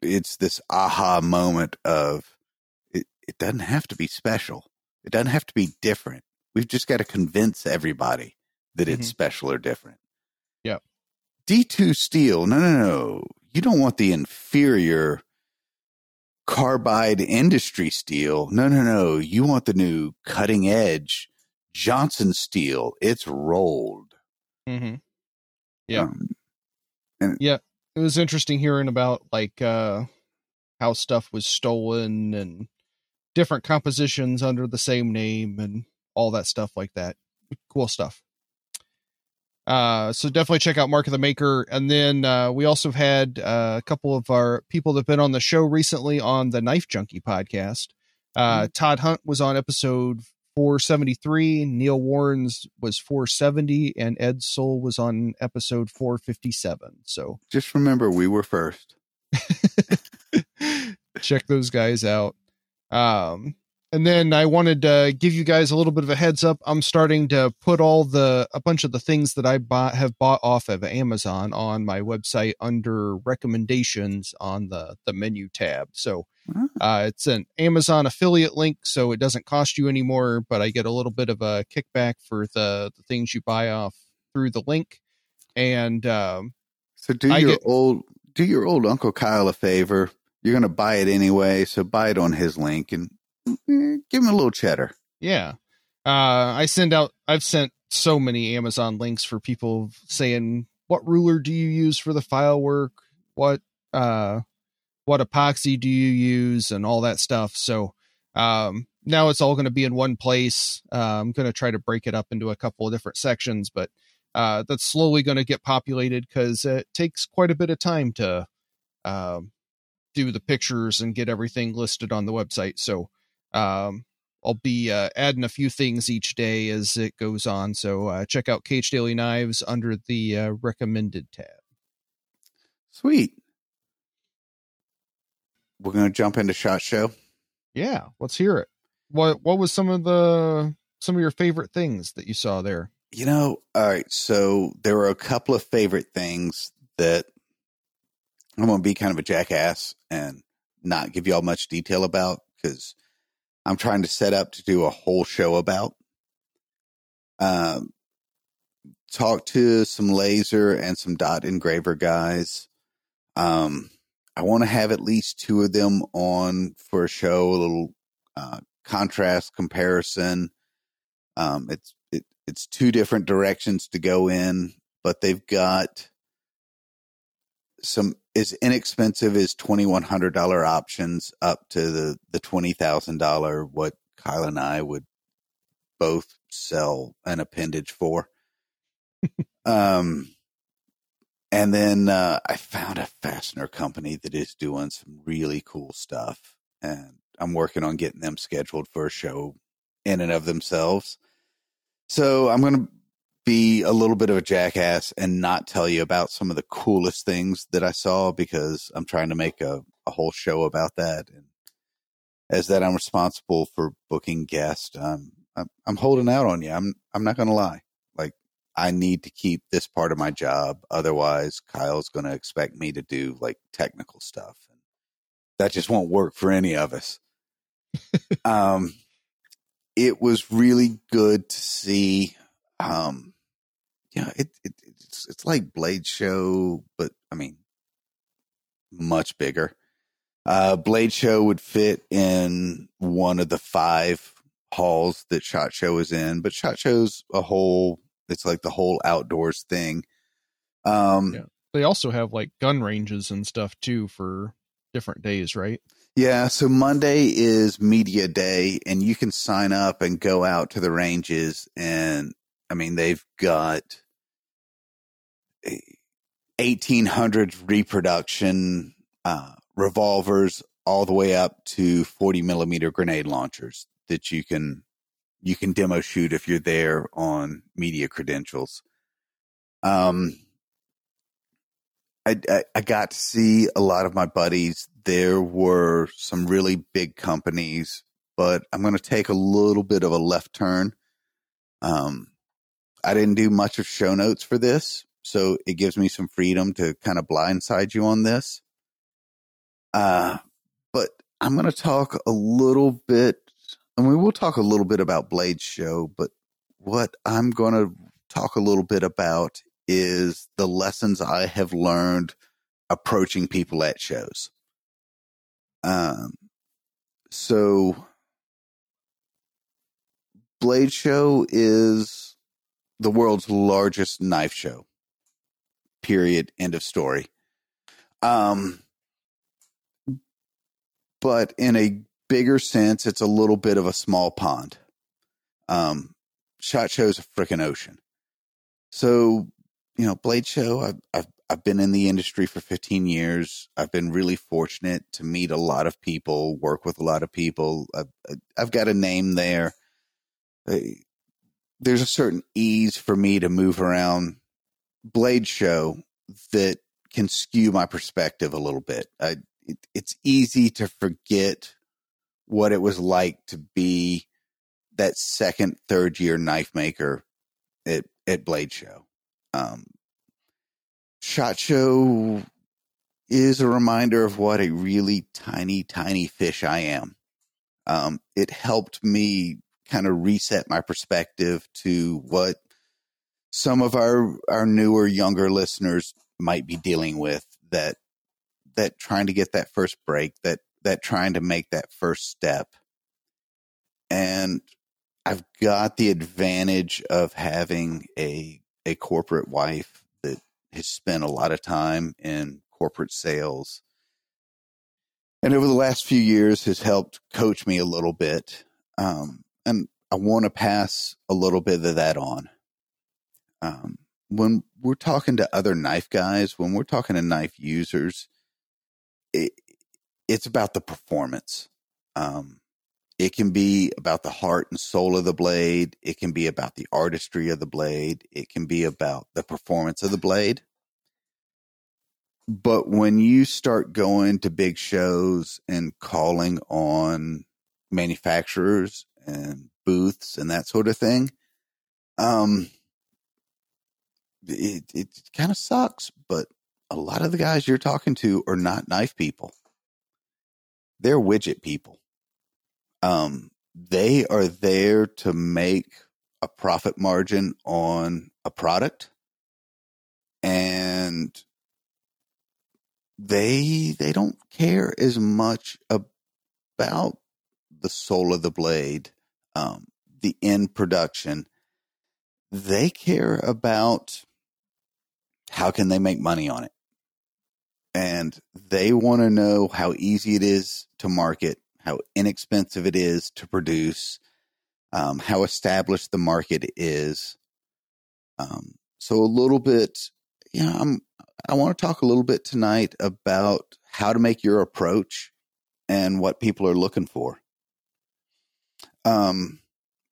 Speaker 1: it's this aha moment of it. Doesn't have to be special. It doesn't have to be different. We've just got to convince everybody that it's mm-hmm. special or different.
Speaker 2: Yep.
Speaker 1: D2 steel. No, no, no. You don't want the inferior carbide industry steel. No, no, no. You want the new cutting edge Johnson steel. It's rolled.
Speaker 2: Mm-hmm. Yeah. Um, and, yeah. It was interesting hearing about like uh how stuff was stolen and different compositions under the same name and all that stuff like that. Cool stuff. Uh, so definitely check out Mark of the Maker. And then uh, we also have had uh, a couple of our people that have been on the show recently on the Knife Junkie podcast. Uh, mm-hmm. Todd Hunt was on episode 473, Neil Warren's was 470, and Ed Soul was on episode 457. So
Speaker 1: just remember, we were first. [laughs]
Speaker 2: check those guys out. Um, and then I wanted to give you guys a little bit of a heads up. I'm starting to put all the a bunch of the things that I bought have bought off of Amazon on my website under recommendations on the the menu tab. So
Speaker 1: Ah.
Speaker 2: uh, it's an Amazon affiliate link, so it doesn't cost you anymore, but I get a little bit of a kickback for the the things you buy off through the link. And um,
Speaker 1: So do
Speaker 2: I
Speaker 1: your
Speaker 2: get-
Speaker 1: old do your old Uncle Kyle a favor. You're gonna buy it anyway, so buy it on his link and eh, give him a little cheddar.
Speaker 2: Yeah. Uh, I send out, I've sent so many Amazon links for people saying, what ruler do you use for the file work? What, uh, what epoxy do you use and all that stuff. So, um, now it's all going to be in one place. Uh, I'm going to try to break it up into a couple of different sections, but, uh, that's slowly going to get populated because it takes quite a bit of time to, um, do the pictures and get everything listed on the website. So, um, I'll be uh, adding a few things each day as it goes on. So uh, check out KH Daily Knives under the uh, recommended tab.
Speaker 1: Sweet. We're gonna jump into Shot Show.
Speaker 2: Yeah, let's hear it. What What was some of the some of your favorite things that you saw there?
Speaker 1: You know, all right. So there were a couple of favorite things that I'm going to be kind of a jackass and not give y'all much detail about because I'm trying to set up to do a whole show about. Um, talk to some laser and some dot engraver guys. Um, I want to have at least two of them on for a show, a little uh, contrast comparison. Um, it's it, it's two different directions to go in, but they've got some as inexpensive as twenty one hundred dollar options up to the the twenty thousand dollar what Kyle and I would both sell an appendage for. [laughs] um, and then uh, I found a fastener company that is doing some really cool stuff, and I'm working on getting them scheduled for a show in and of themselves. So I'm going to be a little bit of a jackass and not tell you about some of the coolest things that I saw because I'm trying to make a, a whole show about that. And as that I'm responsible for booking guests, I'm, I'm, I'm holding out on you. I'm, I'm not going to lie. Like I need to keep this part of my job. Otherwise Kyle's going to expect me to do like technical stuff. And that just won't work for any of us. [laughs] um, it was really good to see. Um, yeah, it, it it's it's like Blade Show, but I mean, much bigger. Uh, Blade Show would fit in one of the five halls that Shot Show is in, but Shot Show's a whole. It's like the whole outdoors thing. Um,
Speaker 2: Yeah. They also have like gun ranges and stuff too for different days, right?
Speaker 1: Yeah, so Monday is media day and you can sign up and go out to the ranges and I mean they've got 1800 reproduction uh, revolvers all the way up to 40 millimeter grenade launchers that you can you can demo shoot if you're there on media credentials. Um I, I, I got to see a lot of my buddies. There were some really big companies, but I'm going to take a little bit of a left turn. Um, I didn't do much of show notes for this, so it gives me some freedom to kind of blindside you on this. Uh, but I'm going to talk a little bit. Mean, we'll talk a little bit about Blade Show, but what I'm going to talk a little bit about is the lessons I have learned approaching people at shows. Um, so Blade Show is the world's largest knife show. Period. End of story. Um, but in a bigger sense, it's a little bit of a small pond. Um, Shot Show's a freaking ocean. So you know, Blade Show, I've, I've, I've been in the industry for 15 years. I've been really fortunate to meet a lot of people, work with a lot of people. I've, I've got a name there. There's a certain ease for me to move around Blade Show that can skew my perspective a little bit. I, it, it's easy to forget what it was like to be that second, third year knife maker at, at Blade Show. Um, Shot Show is a reminder of what a really tiny, tiny fish I am. Um, it helped me kind of reset my perspective to what some of our our newer, younger listeners might be dealing with. That that trying to get that first break, that that trying to make that first step, and I've got the advantage of having a a corporate wife that has spent a lot of time in corporate sales. And over the last few years has helped coach me a little bit. Um, and I want to pass a little bit of that on. Um, when we're talking to other knife guys, when we're talking to knife users, it, it's about the performance. Um, it can be about the heart and soul of the blade. It can be about the artistry of the blade. It can be about the performance of the blade. But when you start going to big shows and calling on manufacturers and booths and that sort of thing, um, it, it kind of sucks. But a lot of the guys you're talking to are not knife people. They're widget people um, they are there to make a profit margin on a product and they they don't care as much about the soul of the blade um, the end production they care about how can they make money on it and they want to know how easy it is to market how inexpensive it is to produce, um, how established the market is. Um, so a little bit, you know, I'm, I want to talk a little bit tonight about how to make your approach and what people are looking for. Um,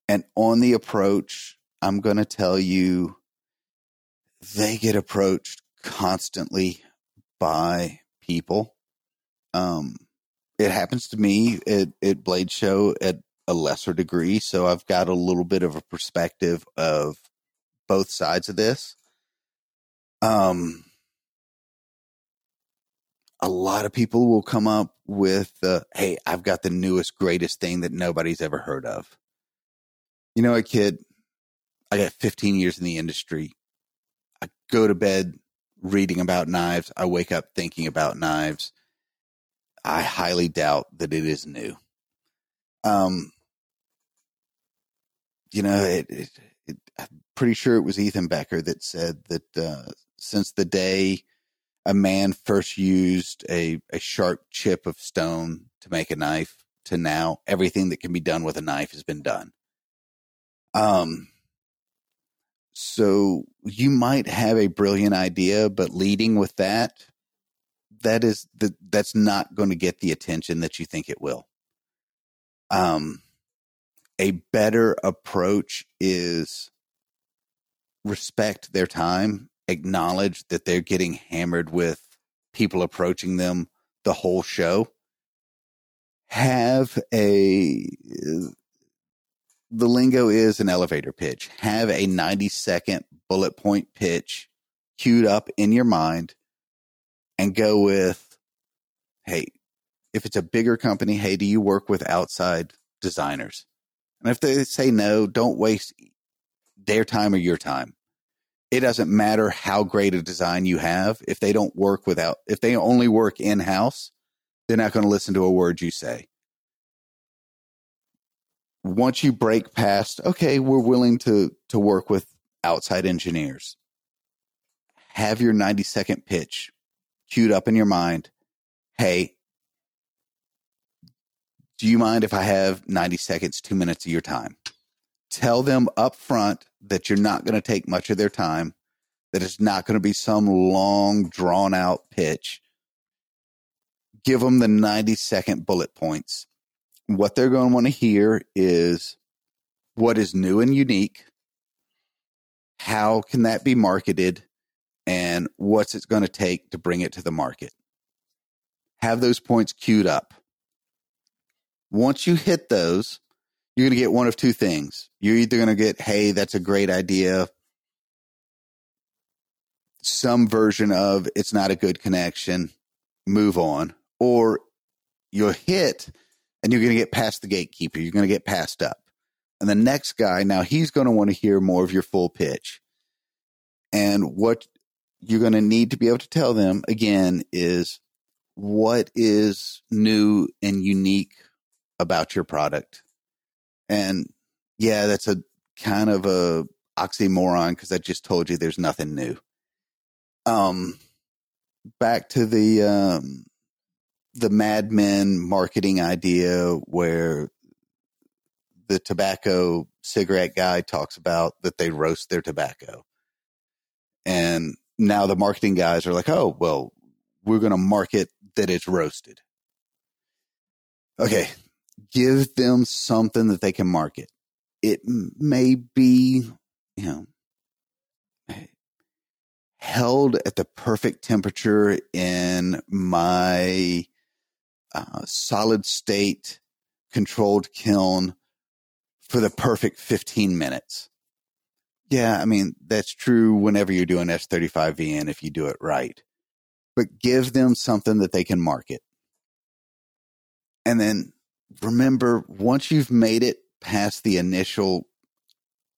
Speaker 1: and on the approach, I'm going to tell you they get approached constantly by people. Um, it happens to me at, at Blade Show at a lesser degree. So I've got a little bit of a perspective of both sides of this. Um, a lot of people will come up with, uh, "Hey, I've got the newest, greatest thing that nobody's ever heard of." You know, a kid, I got 15 years in the industry. I go to bed reading about knives. I wake up thinking about knives. I highly doubt that it is new. Um, you know, it, it, it, I'm pretty sure it was Ethan Becker that said that uh, since the day a man first used a, a sharp chip of stone to make a knife to now, everything that can be done with a knife has been done. Um, so you might have a brilliant idea, but leading with that that is the, that's not going to get the attention that you think it will. Um, a better approach is respect their time, acknowledge that they're getting hammered with people approaching them the whole show. Have a the lingo is an elevator pitch. Have a 90 second bullet point pitch queued up in your mind and go with, hey, if it's a bigger company, hey, do you work with outside designers? And if they say no, don't waste their time or your time. It doesn't matter how great a design you have. If they don't work without, if they only work in house, they're not going to listen to a word you say. Once you break past, okay, we're willing to, to work with outside engineers. Have your 90 second pitch queued up in your mind. Hey, do you mind if I have 90 seconds, two minutes of your time? Tell them up front that you're not going to take much of their time, that it's not going to be some long, drawn out pitch. Give them the 90 second bullet points. What they're going to want to hear is what is new and unique. How can that be marketed? and what's it going to take to bring it to the market. Have those points queued up. Once you hit those, you're going to get one of two things. You're either going to get, hey, that's a great idea. Some version of it's not a good connection, move on. Or you'll hit and you're going to get past the gatekeeper. You're going to get passed up. And the next guy, now he's going to want to hear more of your full pitch. And what you're going to need to be able to tell them again is what is new and unique about your product. And yeah, that's a kind of a oxymoron because I just told you there's nothing new. Um, back to the um, the Mad Men marketing idea where the tobacco cigarette guy talks about that they roast their tobacco. And now the marketing guys are like, oh, well, we're going to market that it's roasted. Okay. Give them something that they can market. It may be, you know, held at the perfect temperature in my uh, solid state controlled kiln for the perfect 15 minutes. Yeah, I mean, that's true whenever you're doing S35VN if you do it right. But give them something that they can market. And then remember, once you've made it past the initial,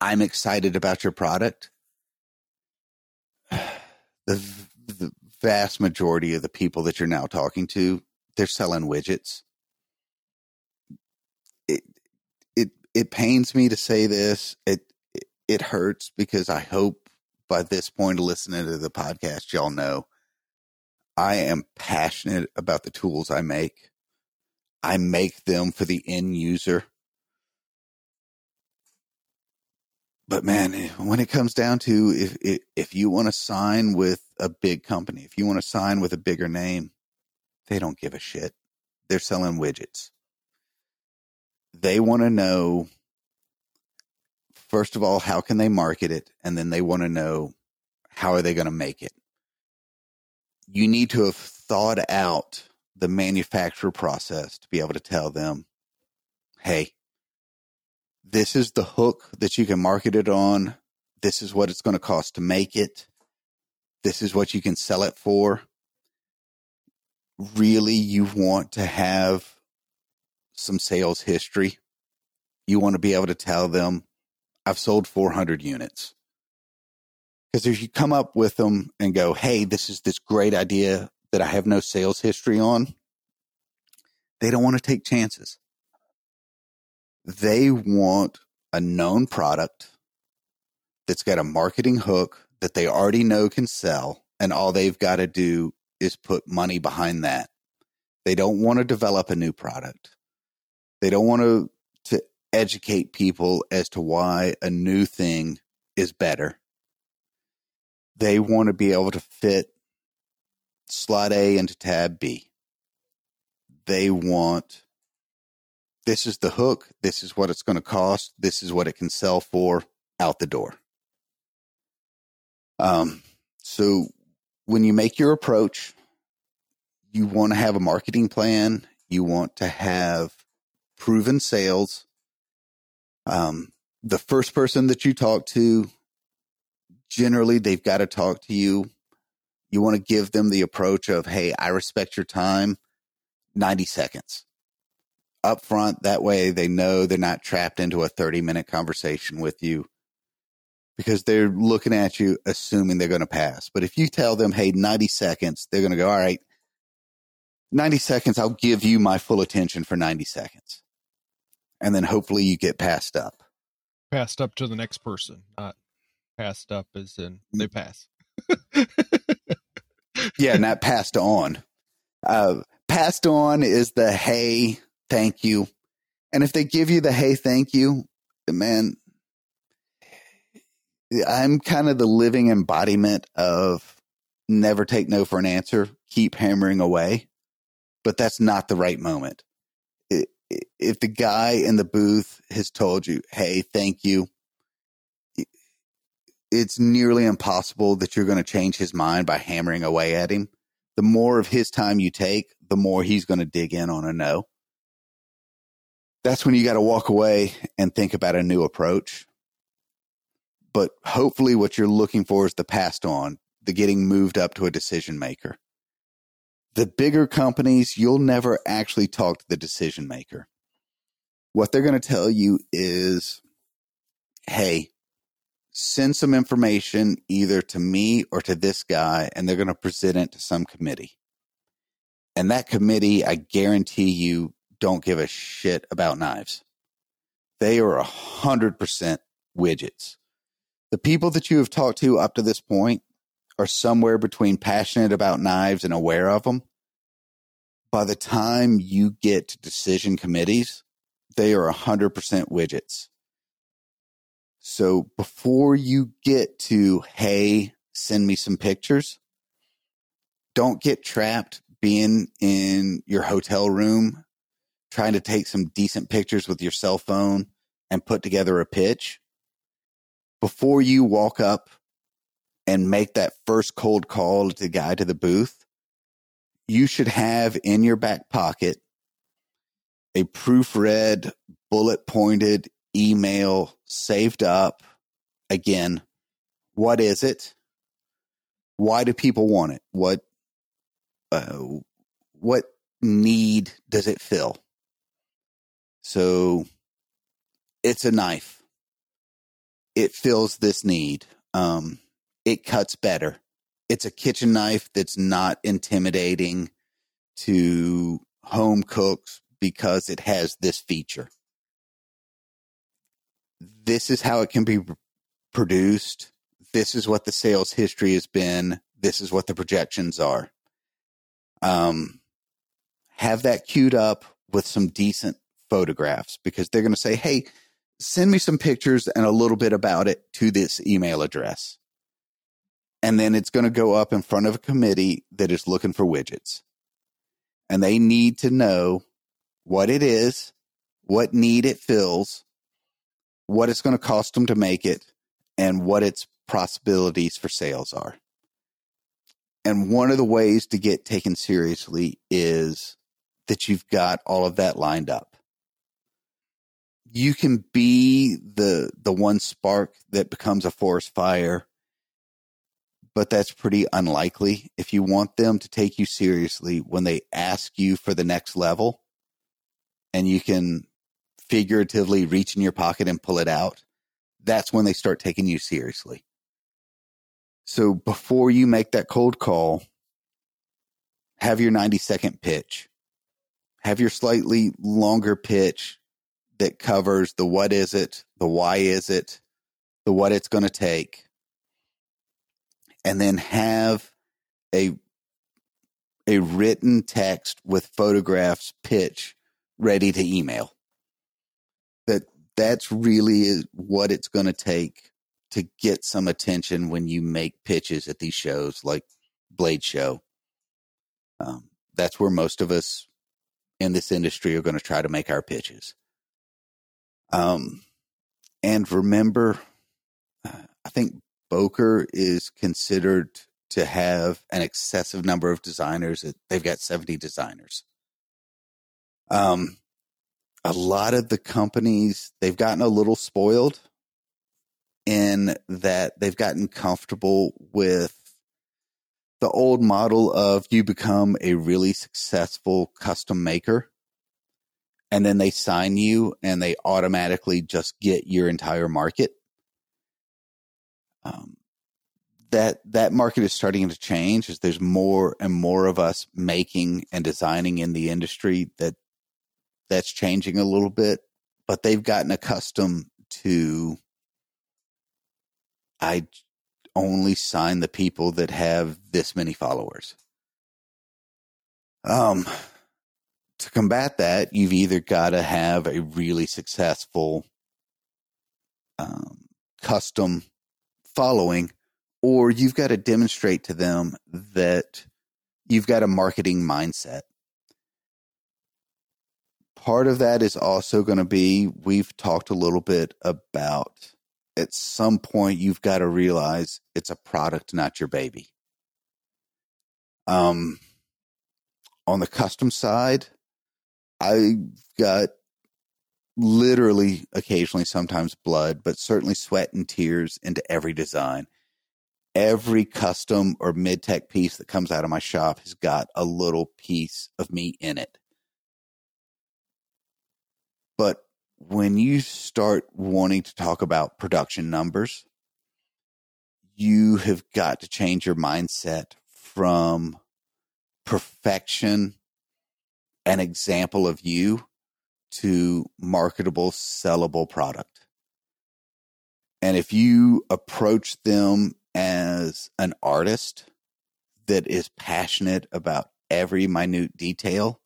Speaker 1: I'm excited about your product, [sighs] the, the vast majority of the people that you're now talking to, they're selling widgets it it it pains me to say this. It, it hurts because I hope by this point of listening to the podcast, y'all know I am passionate about the tools I make. I make them for the end user. But man, eh, when it comes down to if if, if you want to sign with a big company, if you want to sign with a bigger name, they don't give a shit. They're selling widgets they want to know first of all how can they market it and then they want to know how are they going to make it you need to have thought out the manufacturer process to be able to tell them hey this is the hook that you can market it on. This is what it's going to cost to make it. This is what you can sell it for. Really you want to have some sales history, you want to be able to tell them, I've sold 400 units. Because if you come up with them and go, hey, this is this great idea that I have no sales history on, they don't want to take chances. They want a known product that's got a marketing hook that they already know can sell, and all they've got to do is put money behind that. They don't want to develop a new product. They don't want to to educate people as to why a new thing is better. They want to be able to fit slot A into tab B. They want this is the hook, this is what it's going to cost, this is what it can sell for out the door. Um so when you make your approach, you want to have a marketing plan, you want to have proven sales. Um, the first person that you talk to, generally, they've got to talk to you. You want to give them the approach of, hey, I respect your time, 90 seconds up front. That way they know they're not trapped into a 30 minute conversation with you because they're looking at you assuming they're going to pass. But if you tell them, hey, 90 seconds, they're going to go, all right, 90 seconds, I'll give you my full attention for 90 seconds and then hopefully you get passed up.
Speaker 2: Passed up to the next person, not passed up as in they mm. pass. [laughs]
Speaker 1: yeah, not passed on. Uh, passed on is the hey, thank you. And if they give you the hey, thank you, man, I'm kind of the living embodiment of never take no for an answer, keep hammering away. But that's not the right moment if the guy in the booth has told you, "Hey, thank you," it's nearly impossible that you're going to change his mind by hammering away at him. The more of his time you take, the more he's going to dig in on a no. that's when you got to walk away and think about a new approach. But hopefully, what you're looking for is the passed on, the getting moved up to a decision maker. The bigger companies, you'll never actually talk to the decision maker. What they're going to tell you is, hey, send some information either to me or to this guy, and they're going to present it to some committee. And that committee, I guarantee you, don't give a shit about knives. They are a hundred percent widgets. The people that you have talked to up to this point are somewhere between passionate about knives and aware of them. By the time you get to decision committees, they are a hundred percent widgets. So before you get to, hey, send me some pictures, don't get trapped being in your hotel room, trying to take some decent pictures with your cell phone and put together a pitch. Before you walk up and make that first cold call to the guy to the booth, you should have in your back pocket a proofread, bullet pointed email saved up. Again, what is it? Why do people want it? What uh, what need does it fill? So it's a knife. It fills this need. Um, it cuts better. It's a kitchen knife that's not intimidating to home cooks because it has this feature this is how it can be produced. This is what the sales history has been. This is what the projections are. Um, have that queued up with some decent photographs because they're going to say, Hey, send me some pictures and a little bit about it to this email address. And then it's going to go up in front of a committee that is looking for widgets. And they need to know what it is, what need it fills, what it's going to cost them to make it, and what its possibilities for sales are. And one of the ways to get taken seriously is that you've got all of that lined up. You can be the the one spark that becomes a forest fire, but that's pretty unlikely. If you want them to take you seriously when they ask you for the next level, and you can figuratively reach in your pocket and pull it out, that's when they start taking you seriously. So before you make that cold call, have your 90 second pitch. Have your slightly longer pitch that covers the what is it, the why is it, the what it's going to take. And then have a a written text with photographs pitch ready to email that's really what it's going to take to get some attention when you make pitches at these shows like Blade Show. Um, that's where most of us in this industry are going to try to make our pitches. Um, and remember, uh, I think Boker is considered to have an excessive number of designers. They've got 70 designers. Um, a lot of the companies they've gotten a little spoiled in that they've gotten comfortable with the old model of you become a really successful custom maker and then they sign you and they automatically just get your entire market. Um, that that market is starting to change as there's more and more of us making and designing in the industry that that's changing a little bit, but they've gotten accustomed to I only sign the people that have this many followers. Um to combat that, you've either got to have a really successful um, custom following, or you've got to demonstrate to them that you've got a marketing mindset part of that is also going to be we've talked a little bit about at some point you've got to realize it's a product not your baby um on the custom side i've got literally, occasionally, sometimes blood, but certainly sweat and tears into every design. Every custom or mid tech piece that comes out of my shop has got a little piece of me in it. But when you start wanting to talk about production numbers, you have got to change your mindset from perfection, an example of you, to marketable, sellable product. And if you approach them as an artist that is passionate about every minute detail,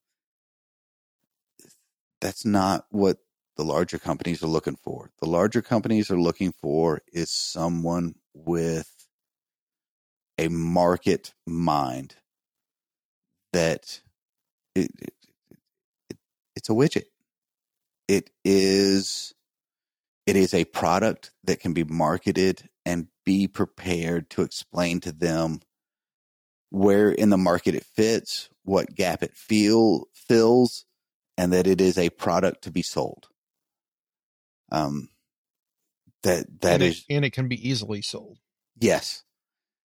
Speaker 1: that's not what the larger companies are looking for. The larger companies are looking for is someone with a market mind that it, it, it, it's a widget. It is it is a product that can be marketed and be prepared to explain to them where in the market it fits, what gap it feel fills, and that it is a product to be sold. Um, that that
Speaker 2: and
Speaker 1: is,
Speaker 2: it, and it can be easily sold.
Speaker 1: yes.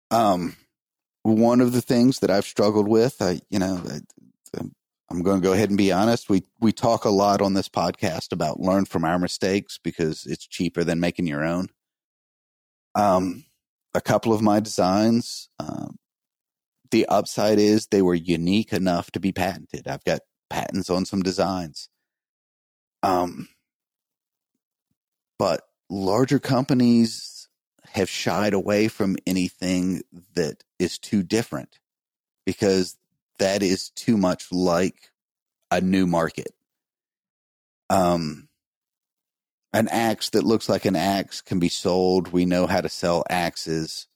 Speaker 1: Um, one of the things that I've struggled with, I you know, I, I'm going to go ahead and be honest. We we talk a lot on this podcast about learn from our mistakes because it's cheaper than making your own. Um, a couple of my designs, um, the upside is they were unique enough to be patented. I've got patents on some designs. Um, but larger companies have shied away from anything that is too different because that is too much like a new market. Um, an axe that looks like an axe can be sold. We know how to sell axes.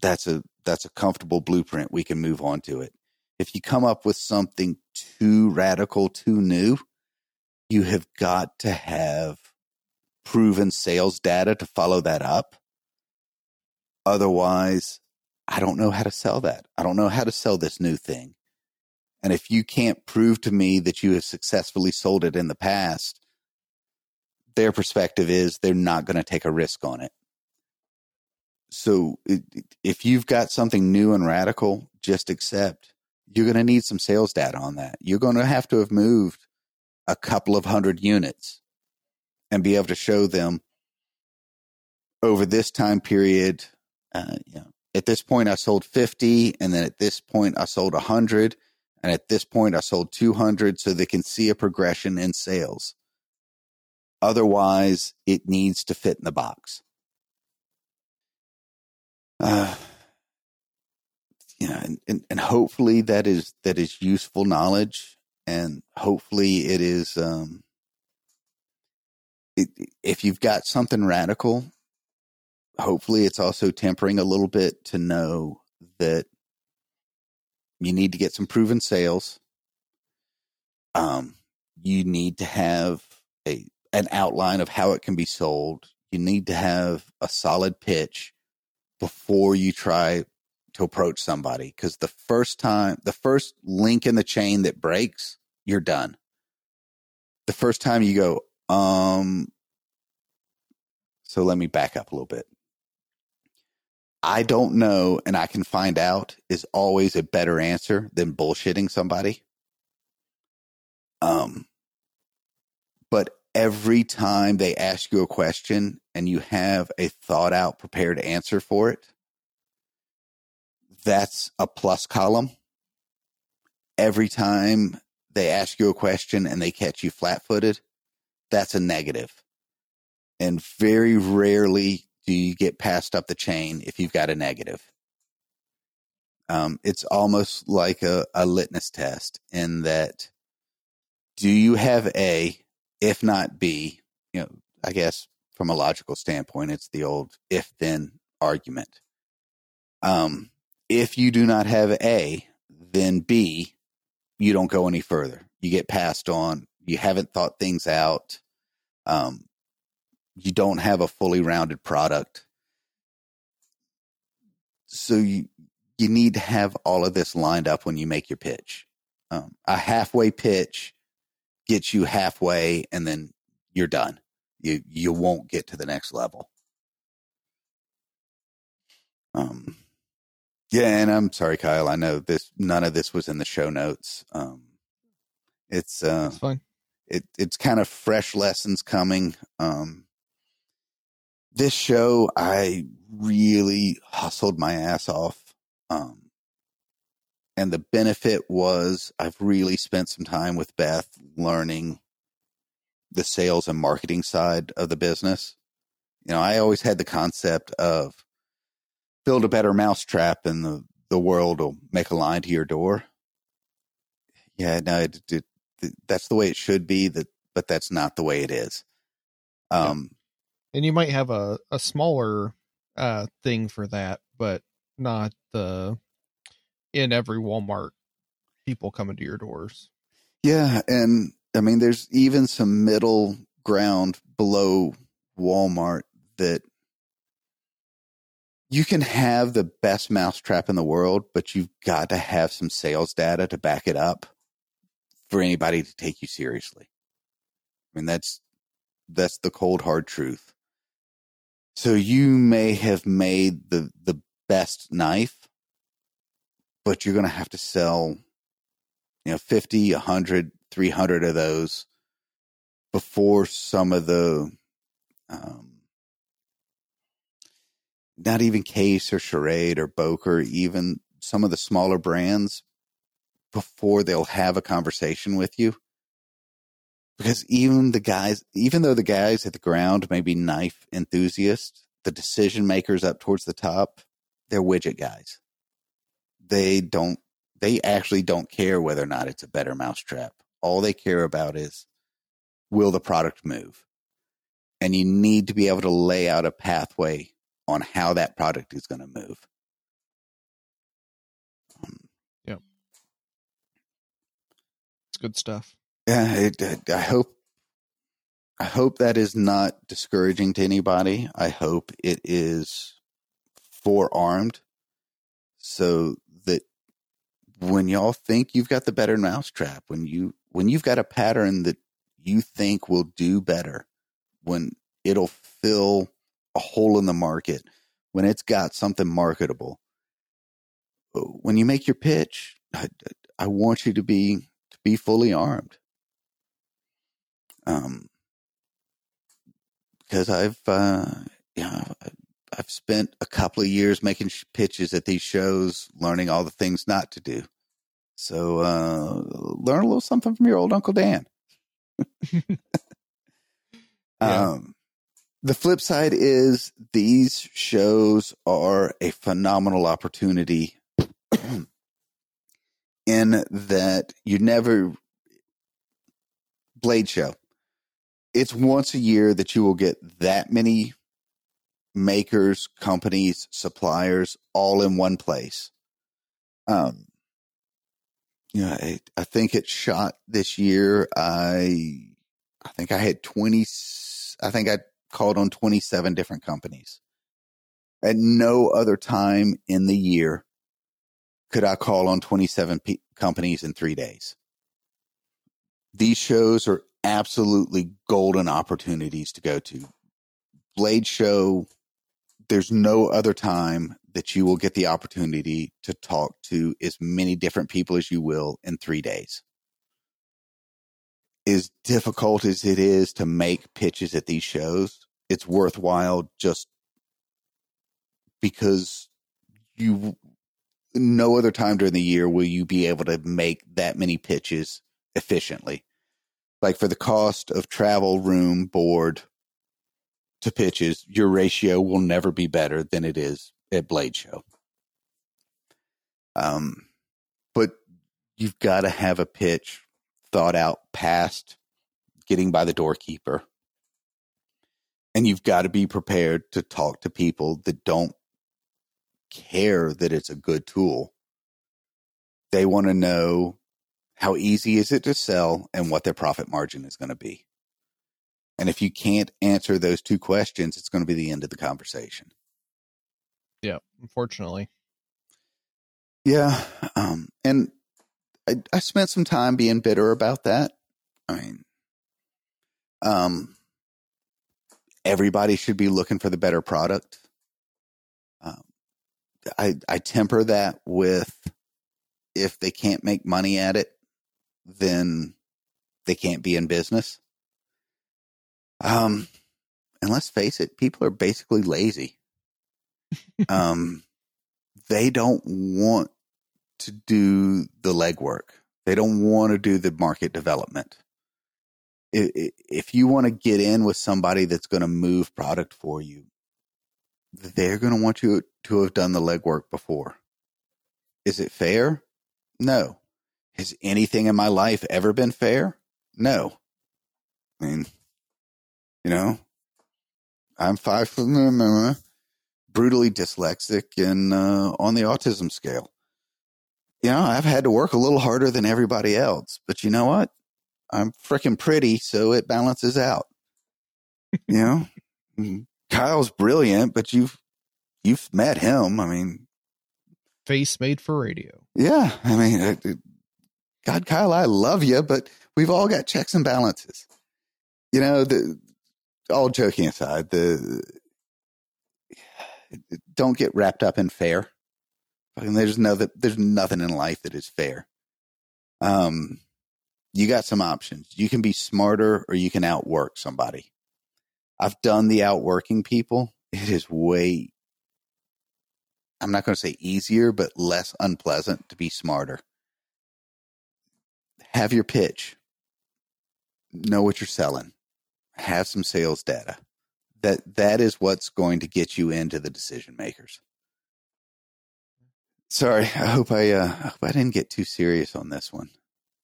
Speaker 1: That's a that's a comfortable blueprint. We can move on to it. If you come up with something too radical, too new, you have got to have proven sales data to follow that up. Otherwise, I don't know how to sell that. I don't know how to sell this new thing. And if you can't prove to me that you have successfully sold it in the past, their perspective is they're not going to take a risk on it. So if you've got something new and radical, just accept you're going to need some sales data on that. You're going to have to have moved a couple of hundred units and be able to show them over this time period. Uh, you know, at this point, I sold 50, and then at this point, I sold 100, and at this point, I sold 200, so they can see a progression in sales. Otherwise, it needs to fit in the box. Uh, yeah, and, and, and hopefully that is that is useful knowledge, and hopefully it is. Um, it, if you've got something radical, hopefully it's also tempering a little bit to know that you need to get some proven sales. Um, you need to have a an outline of how it can be sold. You need to have a solid pitch before you try to approach somebody because the first time, the first link in the chain that breaks, you're done. The first time you go, um, so let me back up a little bit. I don't know and I can find out is always a better answer than bullshitting somebody. Um, but every time they ask you a question and you have a thought out, prepared answer for it, that's a plus column. Every time they ask you a question and they catch you flat footed, that's a negative. And very rarely do you get passed up the chain if you've got a negative. Um, it's almost like a, a litmus test in that do you have A, if not B, you know, I guess from a logical standpoint, it's the old if then argument. Um, if you do not have A, then B, you don't go any further. You get passed on. You haven't thought things out. Um, you don't have a fully rounded product. So you you need to have all of this lined up when you make your pitch. Um, a halfway pitch gets you halfway, and then you're done. You you won't get to the next level. Um, yeah, and I'm sorry, Kyle. I know this. None of this was in the show notes. Um, it's uh,
Speaker 2: That's fine.
Speaker 1: it it's kind of fresh lessons coming. Um, this show, I really hustled my ass off. Um, and the benefit was I've really spent some time with Beth learning the sales and marketing side of the business. You know, I always had the concept of build a better mousetrap and the, the world will make a line to your door. Yeah, no, it, it, that's the way it should be, that, but that's not the way it is. Um,
Speaker 2: And you might have a, a smaller uh thing for that, but not the in every Walmart people coming to your doors.
Speaker 1: Yeah, and I mean, there's even some middle ground below Walmart that you can have the best mousetrap in the world, but you've got to have some sales data to back it up for anybody to take you seriously. I mean, that's that's the cold hard truth. So you may have made the the best knife, but you're going to have to sell you know 50 100 300 of those before some of the um, not even case or Schrade or boker even some of the smaller brands before they'll have a conversation with you because even the guys even though the guys at the ground may be knife enthusiasts the decision makers up towards the top they're widget guys they don't they actually don't care whether or not it's a better mousetrap. All they care about is will the product move? And you need to be able to lay out a pathway on how that product is going to move. Um,
Speaker 2: It's good stuff.
Speaker 1: yeah, it, it- I hope I hope that is not discouraging to anybody. I hope it is forearmed so that when y'all think you've got the better mousetrap, when you when you've got a pattern that you think will do better, when it'll fill a hole in the market, when it's got something marketable, uh, when you make your pitch, I, I want you to be to be fully armed. Um, because I've uh, yeah, I've spent a couple of years making sh- pitches at these shows, learning all the things not to do. So uh, learn a little something from your old Uncle Dan. [laughs]
Speaker 2: Yeah.
Speaker 1: Um, the flip side is these shows are a phenomenal opportunity [clears throat] in that you never blade show. It's once a year that you will get that many makers, companies, suppliers all in one place. Um, you know, I, I think it shot this year. I, I think I had 20, I think I called on 27 different companies. At no other time in the year could I call on 27 pe- companies in three days. These shows are absolutely golden opportunities to go to. Blade Show, there's no other time that you will get the opportunity to talk to as many different people as you will in three days. As difficult as it is to make pitches at these shows, it's worthwhile just because you no other time during the year will you be able to make that many pitches efficiently. Like for the cost of travel, room, board to pitches, your ratio will never be better than it is at Blade Show. Um, but you've got to have a pitch thought out past getting by the doorkeeper. And you've got to be prepared to talk to people that don't care that it's a good tool. They want to know how easy is it to sell and what their profit margin is going to be. And if you can't answer those two questions, it's going to be the end of the conversation.
Speaker 2: Yeah, unfortunately.
Speaker 1: Yeah. Um, and I, I spent some time being bitter about that. I mean, um, everybody should be looking for the better product. Um, I I temper that with if they can't make money at it, then they can't be in business. Um, and let's face it, people are basically lazy. [laughs] um, they don't want to do the legwork. They don't want to do the market development. If you want to get in with somebody that's going to move product for you, they're going to want you to have done the legwork before. Is it fair? No. Has anything in my life ever been fair? No. I mean, you know, I'm five [laughs] brutally dyslexic and uh, on the autism scale. You know, I've had to work a little harder than everybody else, but you know what? I'm freaking pretty, so it balances out. you know, mm, Kyle's brilliant, but you've you've met him. I mean,
Speaker 2: face made for radio.
Speaker 1: Yeah, I mean, God, Kyle, I love you, but we've all got checks and balances. You know, the all joking aside, the [sighs] don't get wrapped up in fair. And there's no that there's nothing in life that is fair. Um, you got some options. You can be smarter or you can outwork somebody. I've done the outworking people. It is way I'm not going to say easier, but less unpleasant to be smarter. Have your pitch. Know what you're selling have some sales data. That that is what's going to get you into the decision makers. Sorry, I hope I uh, I hope I didn't get too serious on this one.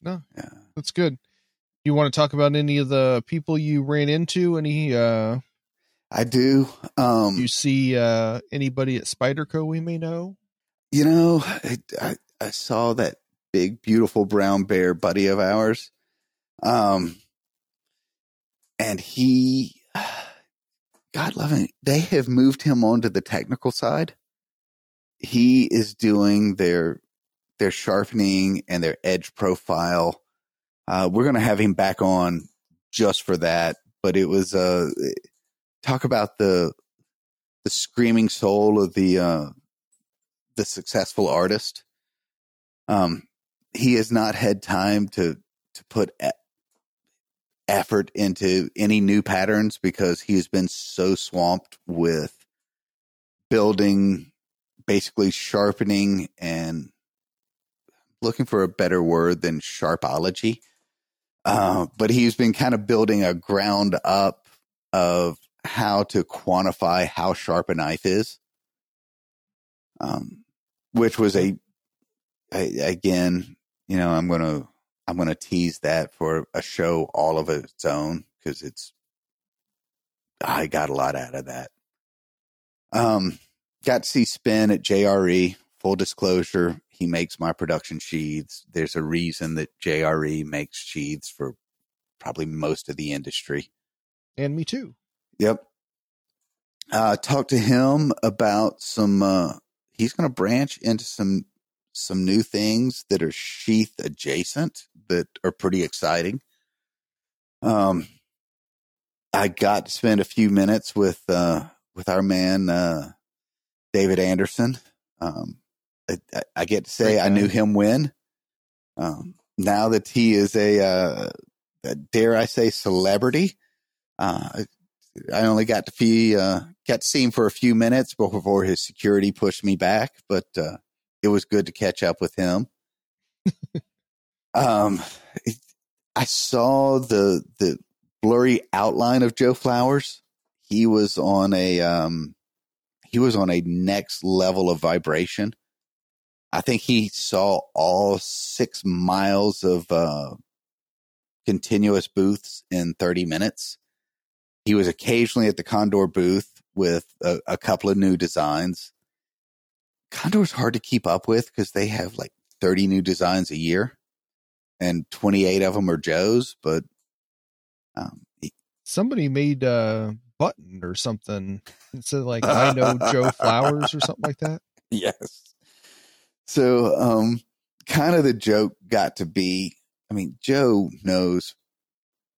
Speaker 2: No, yeah, that's good. You want to talk about any of the people you ran into? Any? uh
Speaker 1: I do. Um
Speaker 2: You see uh anybody at Spyderco we may know?
Speaker 1: You know, I, I, I saw that big, beautiful brown bear buddy of ours. Um, and he, [sighs] God love him, they have moved him onto the technical side. He is doing their their sharpening and their edge profile. Uh, we're going to have him back on just for that. But it was uh, talk about the the screaming soul of the uh, the successful artist. Um, he has not had time to to put effort into any new patterns because he's been so swamped with building, basically sharpening and looking for a better word than sharpology. Uh, but he's been kind of building a ground up of how to quantify how sharp a knife is. Um, which was a, a again, you know, I'm to I'm to tease that for a show all of its own because it's I got a lot out of that. Um, got to see Spin at JRE. Full disclosure, he makes my production sheaths. There's a reason that JRE makes sheaths for probably most of the industry.
Speaker 2: And me too.
Speaker 1: Yep. Uh, talked to him about some. Uh, he's going to branch into some some new things that are sheath adjacent that are pretty exciting. Um, I got to spend a few minutes with uh, with our man uh, David Anderson. Um, I, I, get to say I knew him when. Um, now that he is a, uh, a dare I say celebrity, uh, I only got to see uh, got to see him for a few minutes before his security pushed me back, but uh, it was good to catch up with him. um, I saw the the blurry outline of Joe Flowers. He was on a um, he was on a next level of vibration. I think he saw all six miles of uh, continuous booths in 30 minutes. He was occasionally at the Condor booth with a, a couple of new designs. Condor's hard to keep up with because they have like 30 new designs a year and 28 of them are Joe's, but um, he,
Speaker 2: somebody made a button or something. It said like, I know [laughs] Joe Flowers or something like that.
Speaker 1: Yes. So, um, kind of the joke got to be, I mean, Joe knows,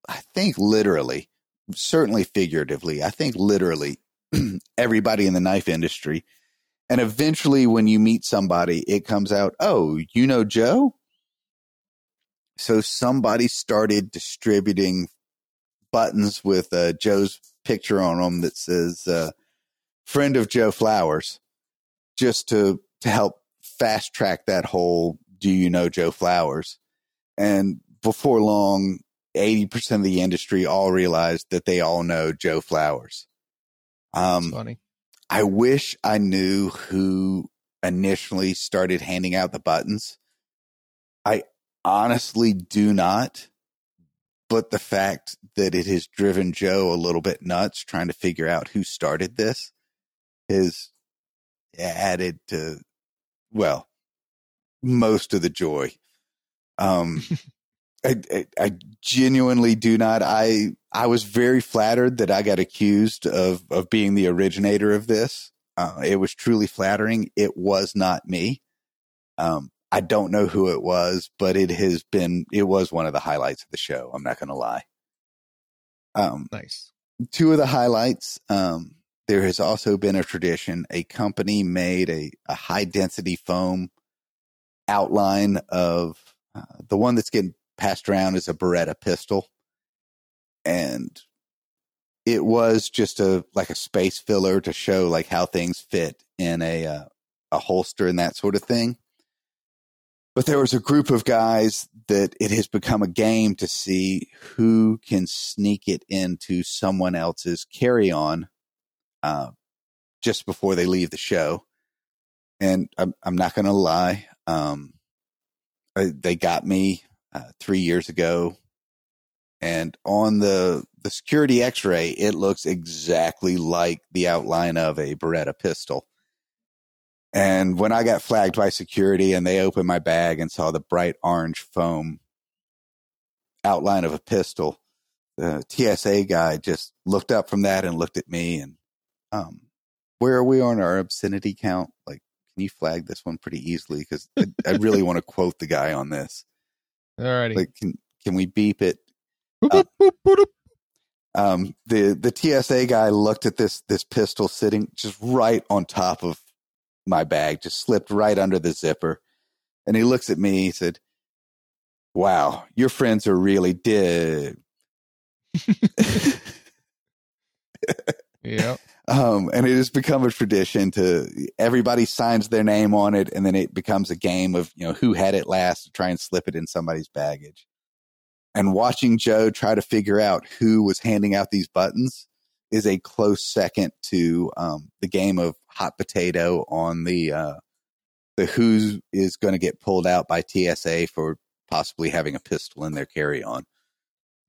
Speaker 1: I think literally certainly figuratively. I think literally [clears throat] everybody in the knife industry. And eventually, when you meet somebody, it comes out, oh, you know Joe? So somebody started distributing buttons with uh, Joe's picture on them that says uh, "friend of Joe Flowers," just to to help fast track that whole "Do you know Joe Flowers?" And before long, eighty percent of the industry all realized that they all know Joe Flowers. Um,
Speaker 2: funny.
Speaker 1: I wish I knew who initially started handing out the buttons. I honestly do not but the fact that it has driven Joe a little bit nuts trying to figure out who started this has added to, well, most of the joy. Um, [laughs] I, I, I, genuinely do not. I I was very flattered that I got accused of of being the originator of this. Uh, it was truly flattering. It was not me. Um, I don't know who it was, but it has been, it was one of the highlights of the show. I'm not going to lie.
Speaker 2: Um, nice.
Speaker 1: Two of the highlights, um, there has also been a tradition. A company made a, a high density foam outline of uh, the one that's getting passed around is a Beretta pistol. And it was just a like a space filler to show like how things fit in a uh, a holster and that sort of thing. But there was a group of guys that it has become a game to see who can sneak it into someone else's carry on uh, just before they leave the show. And I'm, I'm not going to lie. Um, they got me uh, three years ago. And on the, the security x ray, it looks exactly like the outline of a Beretta pistol. And when I got flagged by security and they opened my bag and saw the bright orange foam outline of a pistol, the TSA guy just looked up from that and looked at me and, um, where are we on our obscenity count? Like, can you flag this one pretty easily? Because I, I, really want to [laughs] quote the guy on this.
Speaker 2: Alrighty.
Speaker 1: Like, can can we beep it? Uh, um, the the TSA guy looked at this this pistol sitting just right on top of my bag, just slipped right under the zipper. And he looks at me, he said, Wow, your friends are really dead. [laughs]
Speaker 2: yeah. [laughs]
Speaker 1: Um, and it has become a tradition to everybody signs their name on it, and then it becomes a game of you know who had it last to try and slip it in somebody's baggage. And watching Joe try to figure out who was handing out these buttons is a close second to um, the game of hot potato on the uh, the who is going to get pulled out by TSA for possibly having a pistol in their carry on.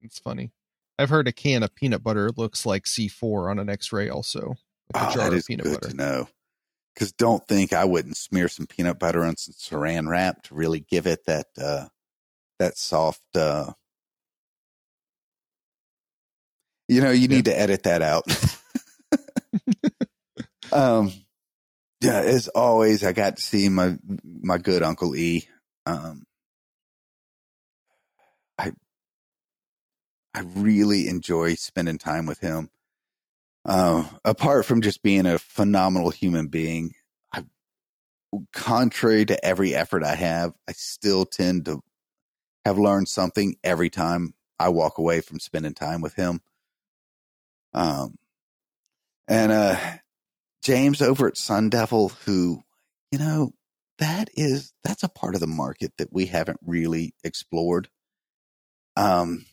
Speaker 2: It's funny. I've heard a can of peanut butter looks like C4 on an X-ray. Also,
Speaker 1: like oh, that is good butter. to know. Because don't think I wouldn't smear some peanut butter on some Saran wrap to really give it that uh, that soft. Uh, you know, you yeah. need to edit that out. [laughs] um, yeah, as always, I got to see my my good Uncle E. Um, I I really enjoy spending time with him. Uh, apart from just being a phenomenal human being, I, contrary to every effort I have, I still tend to have learned something every time I walk away from spending time with him. Um, and uh, James over at Sun Devil, who, you know, that is that's a part of the market that we haven't really explored. Um,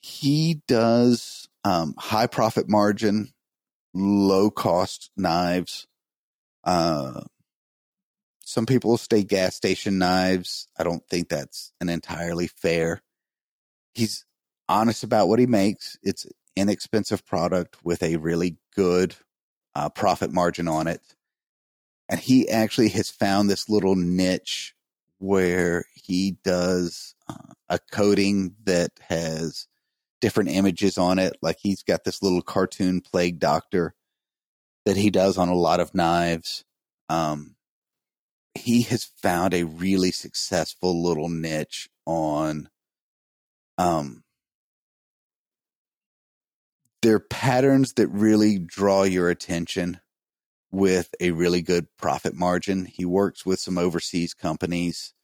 Speaker 1: he does um, high profit margin, low cost knives. Uh, some people stay gas station knives. I don't think that's an entirely fair. He's honest about what he makes. It's inexpensive product with a really good uh, profit margin on it. And he actually has found this little niche where he does uh, a coating that has different images on it. Like he's got this little cartoon plague doctor that he does on a lot of knives. Um, he has found a really successful little niche on um, they're patterns that really draw your attention with a really good profit margin. He works with some overseas companies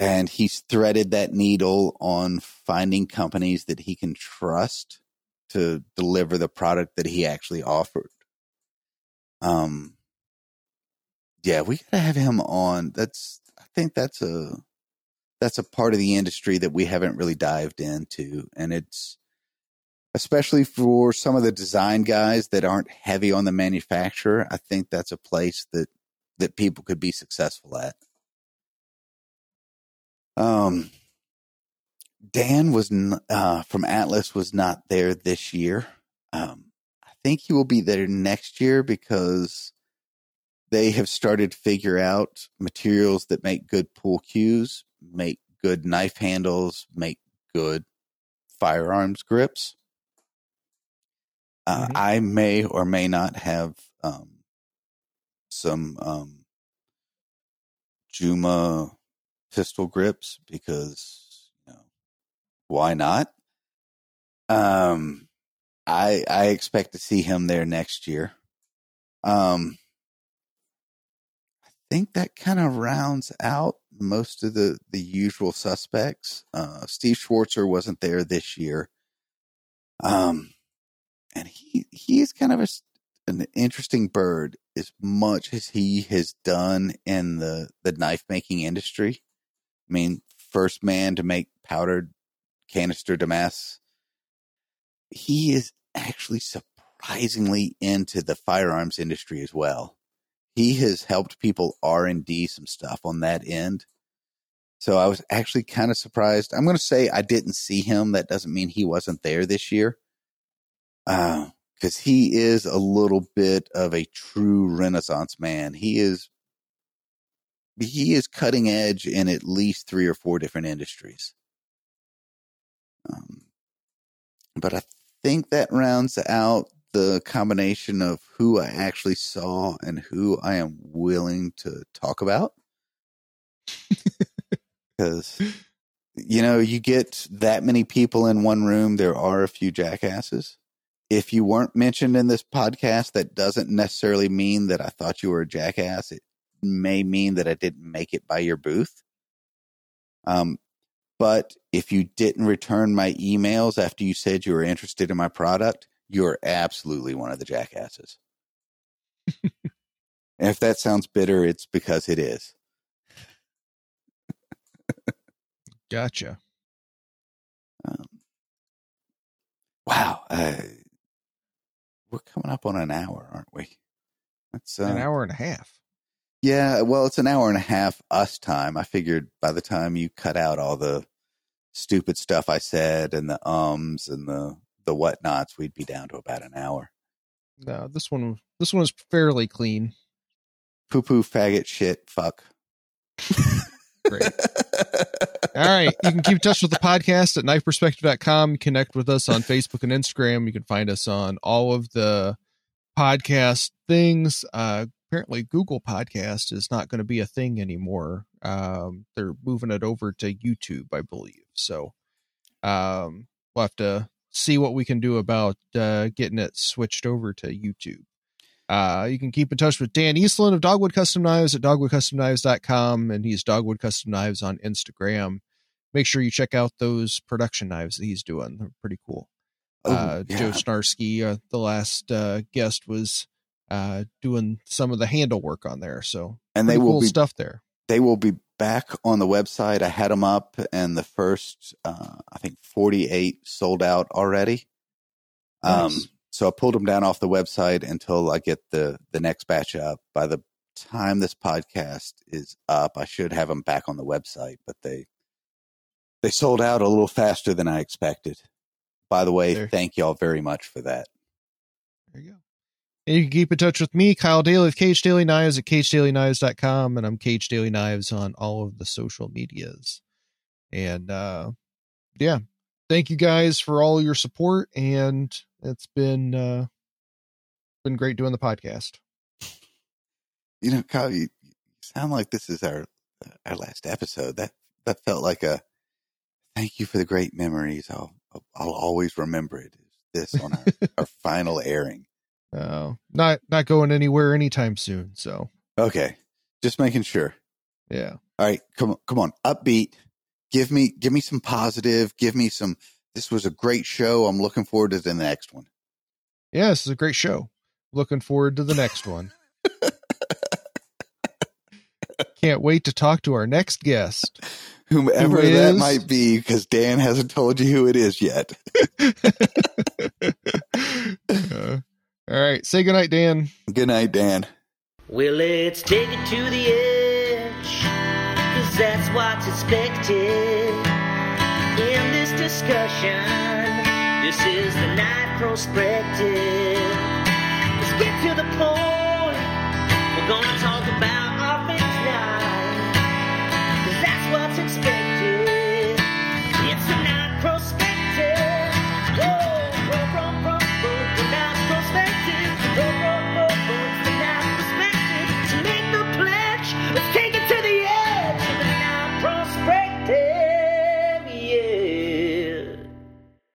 Speaker 1: and he's threaded that needle on finding companies that he can trust to deliver the product that he actually offered. Um, yeah, we gotta have him on. That's I think that's a that's a part of the industry that we haven't really dived into, and it's especially for some of the design guys that aren't heavy on the manufacturer. I think that's a place that that people could be successful at. Um, Dan was uh, from Atlas was not there this year. Um, I think he will be there next year because they have started to figure out materials that make good pool cues, make good knife handles, make good firearms grips. Uh, mm-hmm. I may or may not have um, some um, Juma pistol grips because you know why not? Um, I I expect to see him there next year. Um, I think that kind of rounds out most of the the usual suspects. Uh, Steve Schwarzer wasn't there this year. Um, and he is kind of a, an interesting bird as much as he has done in the the knife making industry. I mean, first man to make powdered canister Damas. He is actually surprisingly into the firearms industry as well. He has helped people R and D some stuff on that end. So I was actually kind of surprised. I'm going to say I didn't see him. That doesn't mean he wasn't there this year. Because uh, he is a little bit of a true Renaissance man. He is he is cutting edge in at least three or four different industries. Um, but I think that rounds out the combination of who I actually saw and who I am willing to talk about. [laughs] Because, you know, you get that many people in one room, there are a few jackasses. If you weren't mentioned in this podcast, that doesn't necessarily mean that I thought you were a jackass. It may mean that I didn't make it by your booth. Um, but if you didn't return my emails after you said you were interested in my product, you're absolutely one of the jackasses. and [laughs] if that sounds bitter, it's because it is.
Speaker 2: gotcha.
Speaker 1: Um, wow. Uh, we're coming up on an hour, aren't we?
Speaker 2: That's uh, an hour and a half.
Speaker 1: Yeah, well, it's an hour and a half us time. I figured by the time you cut out all the stupid stuff I said and the ums and the the whatnots, we'd be down to about an hour.
Speaker 2: No, this one this one is fairly clean.
Speaker 1: Poo poo faggot shit fuck. [laughs]
Speaker 2: Great. [laughs] All right. You can keep in touch with the podcast at knifeperspective.com. Connect with us on Facebook and Instagram. You can find us on all of the podcast things. Uh, apparently Google Podcast is not going to be a thing anymore. Um, they're moving it over to YouTube, I believe. So um, we'll have to see what we can do about uh, getting it switched over to YouTube. Uh, you can keep in touch with Dan Eastland of Dogwood Custom Knives at dogwoodcustomknives.com, and he's Dogwood Custom Knives on Instagram. Make sure you check out those production knives that he's doing; they're pretty cool. Oh, uh, yeah. Joe Snarski, uh, the last uh, guest, was uh, doing some of the handle work on there. So
Speaker 1: and they will
Speaker 2: cool
Speaker 1: be
Speaker 2: stuff there.
Speaker 1: They will be back on the website. I had them up, and the first uh, I think forty eight sold out already. Um, nice. Um, so I pulled them down off the website until I get the the next batch up. By the time this podcast is up, I should have them back on the website, but they they sold out a little faster than I expected. By the way, there. thank y'all very much for that.
Speaker 2: There you go. And you can keep in touch with me, Kyle Daly of KH Daily Knives at khdailyknives.com. And I'm KH Daily Knives on all of the social medias. And uh, yeah, thank you guys for all your support. And it's been uh, been great doing the podcast.
Speaker 1: You know, Kyle, you, you sound like this is our our last episode. That that felt like a thank you for the great memories. I'll I'll always remember it. this on our, [laughs] our final airing.
Speaker 2: Uh, not not going anywhere anytime soon. So
Speaker 1: Okay, just making sure.
Speaker 2: yeah.
Speaker 1: All right, come on, come on, upbeat. Give me, give me some positive. Give me some. This was a great show. I'm looking forward to the next one.
Speaker 2: Yeah, this is a great show. Looking forward to the next one. Can't wait to talk to our next guest.
Speaker 1: Whomever
Speaker 2: Who
Speaker 1: that
Speaker 2: is-
Speaker 1: might be, because Dan hasn't told you who it is yet. [laughs]
Speaker 2: Uh, all right. Say goodnight, Dan.
Speaker 1: Good night, Dan.
Speaker 3: Well, let's take it to the edge, cause that's what's expected in this discussion. This is the Knife Perspective. Let's get to the point. We're gonna talk about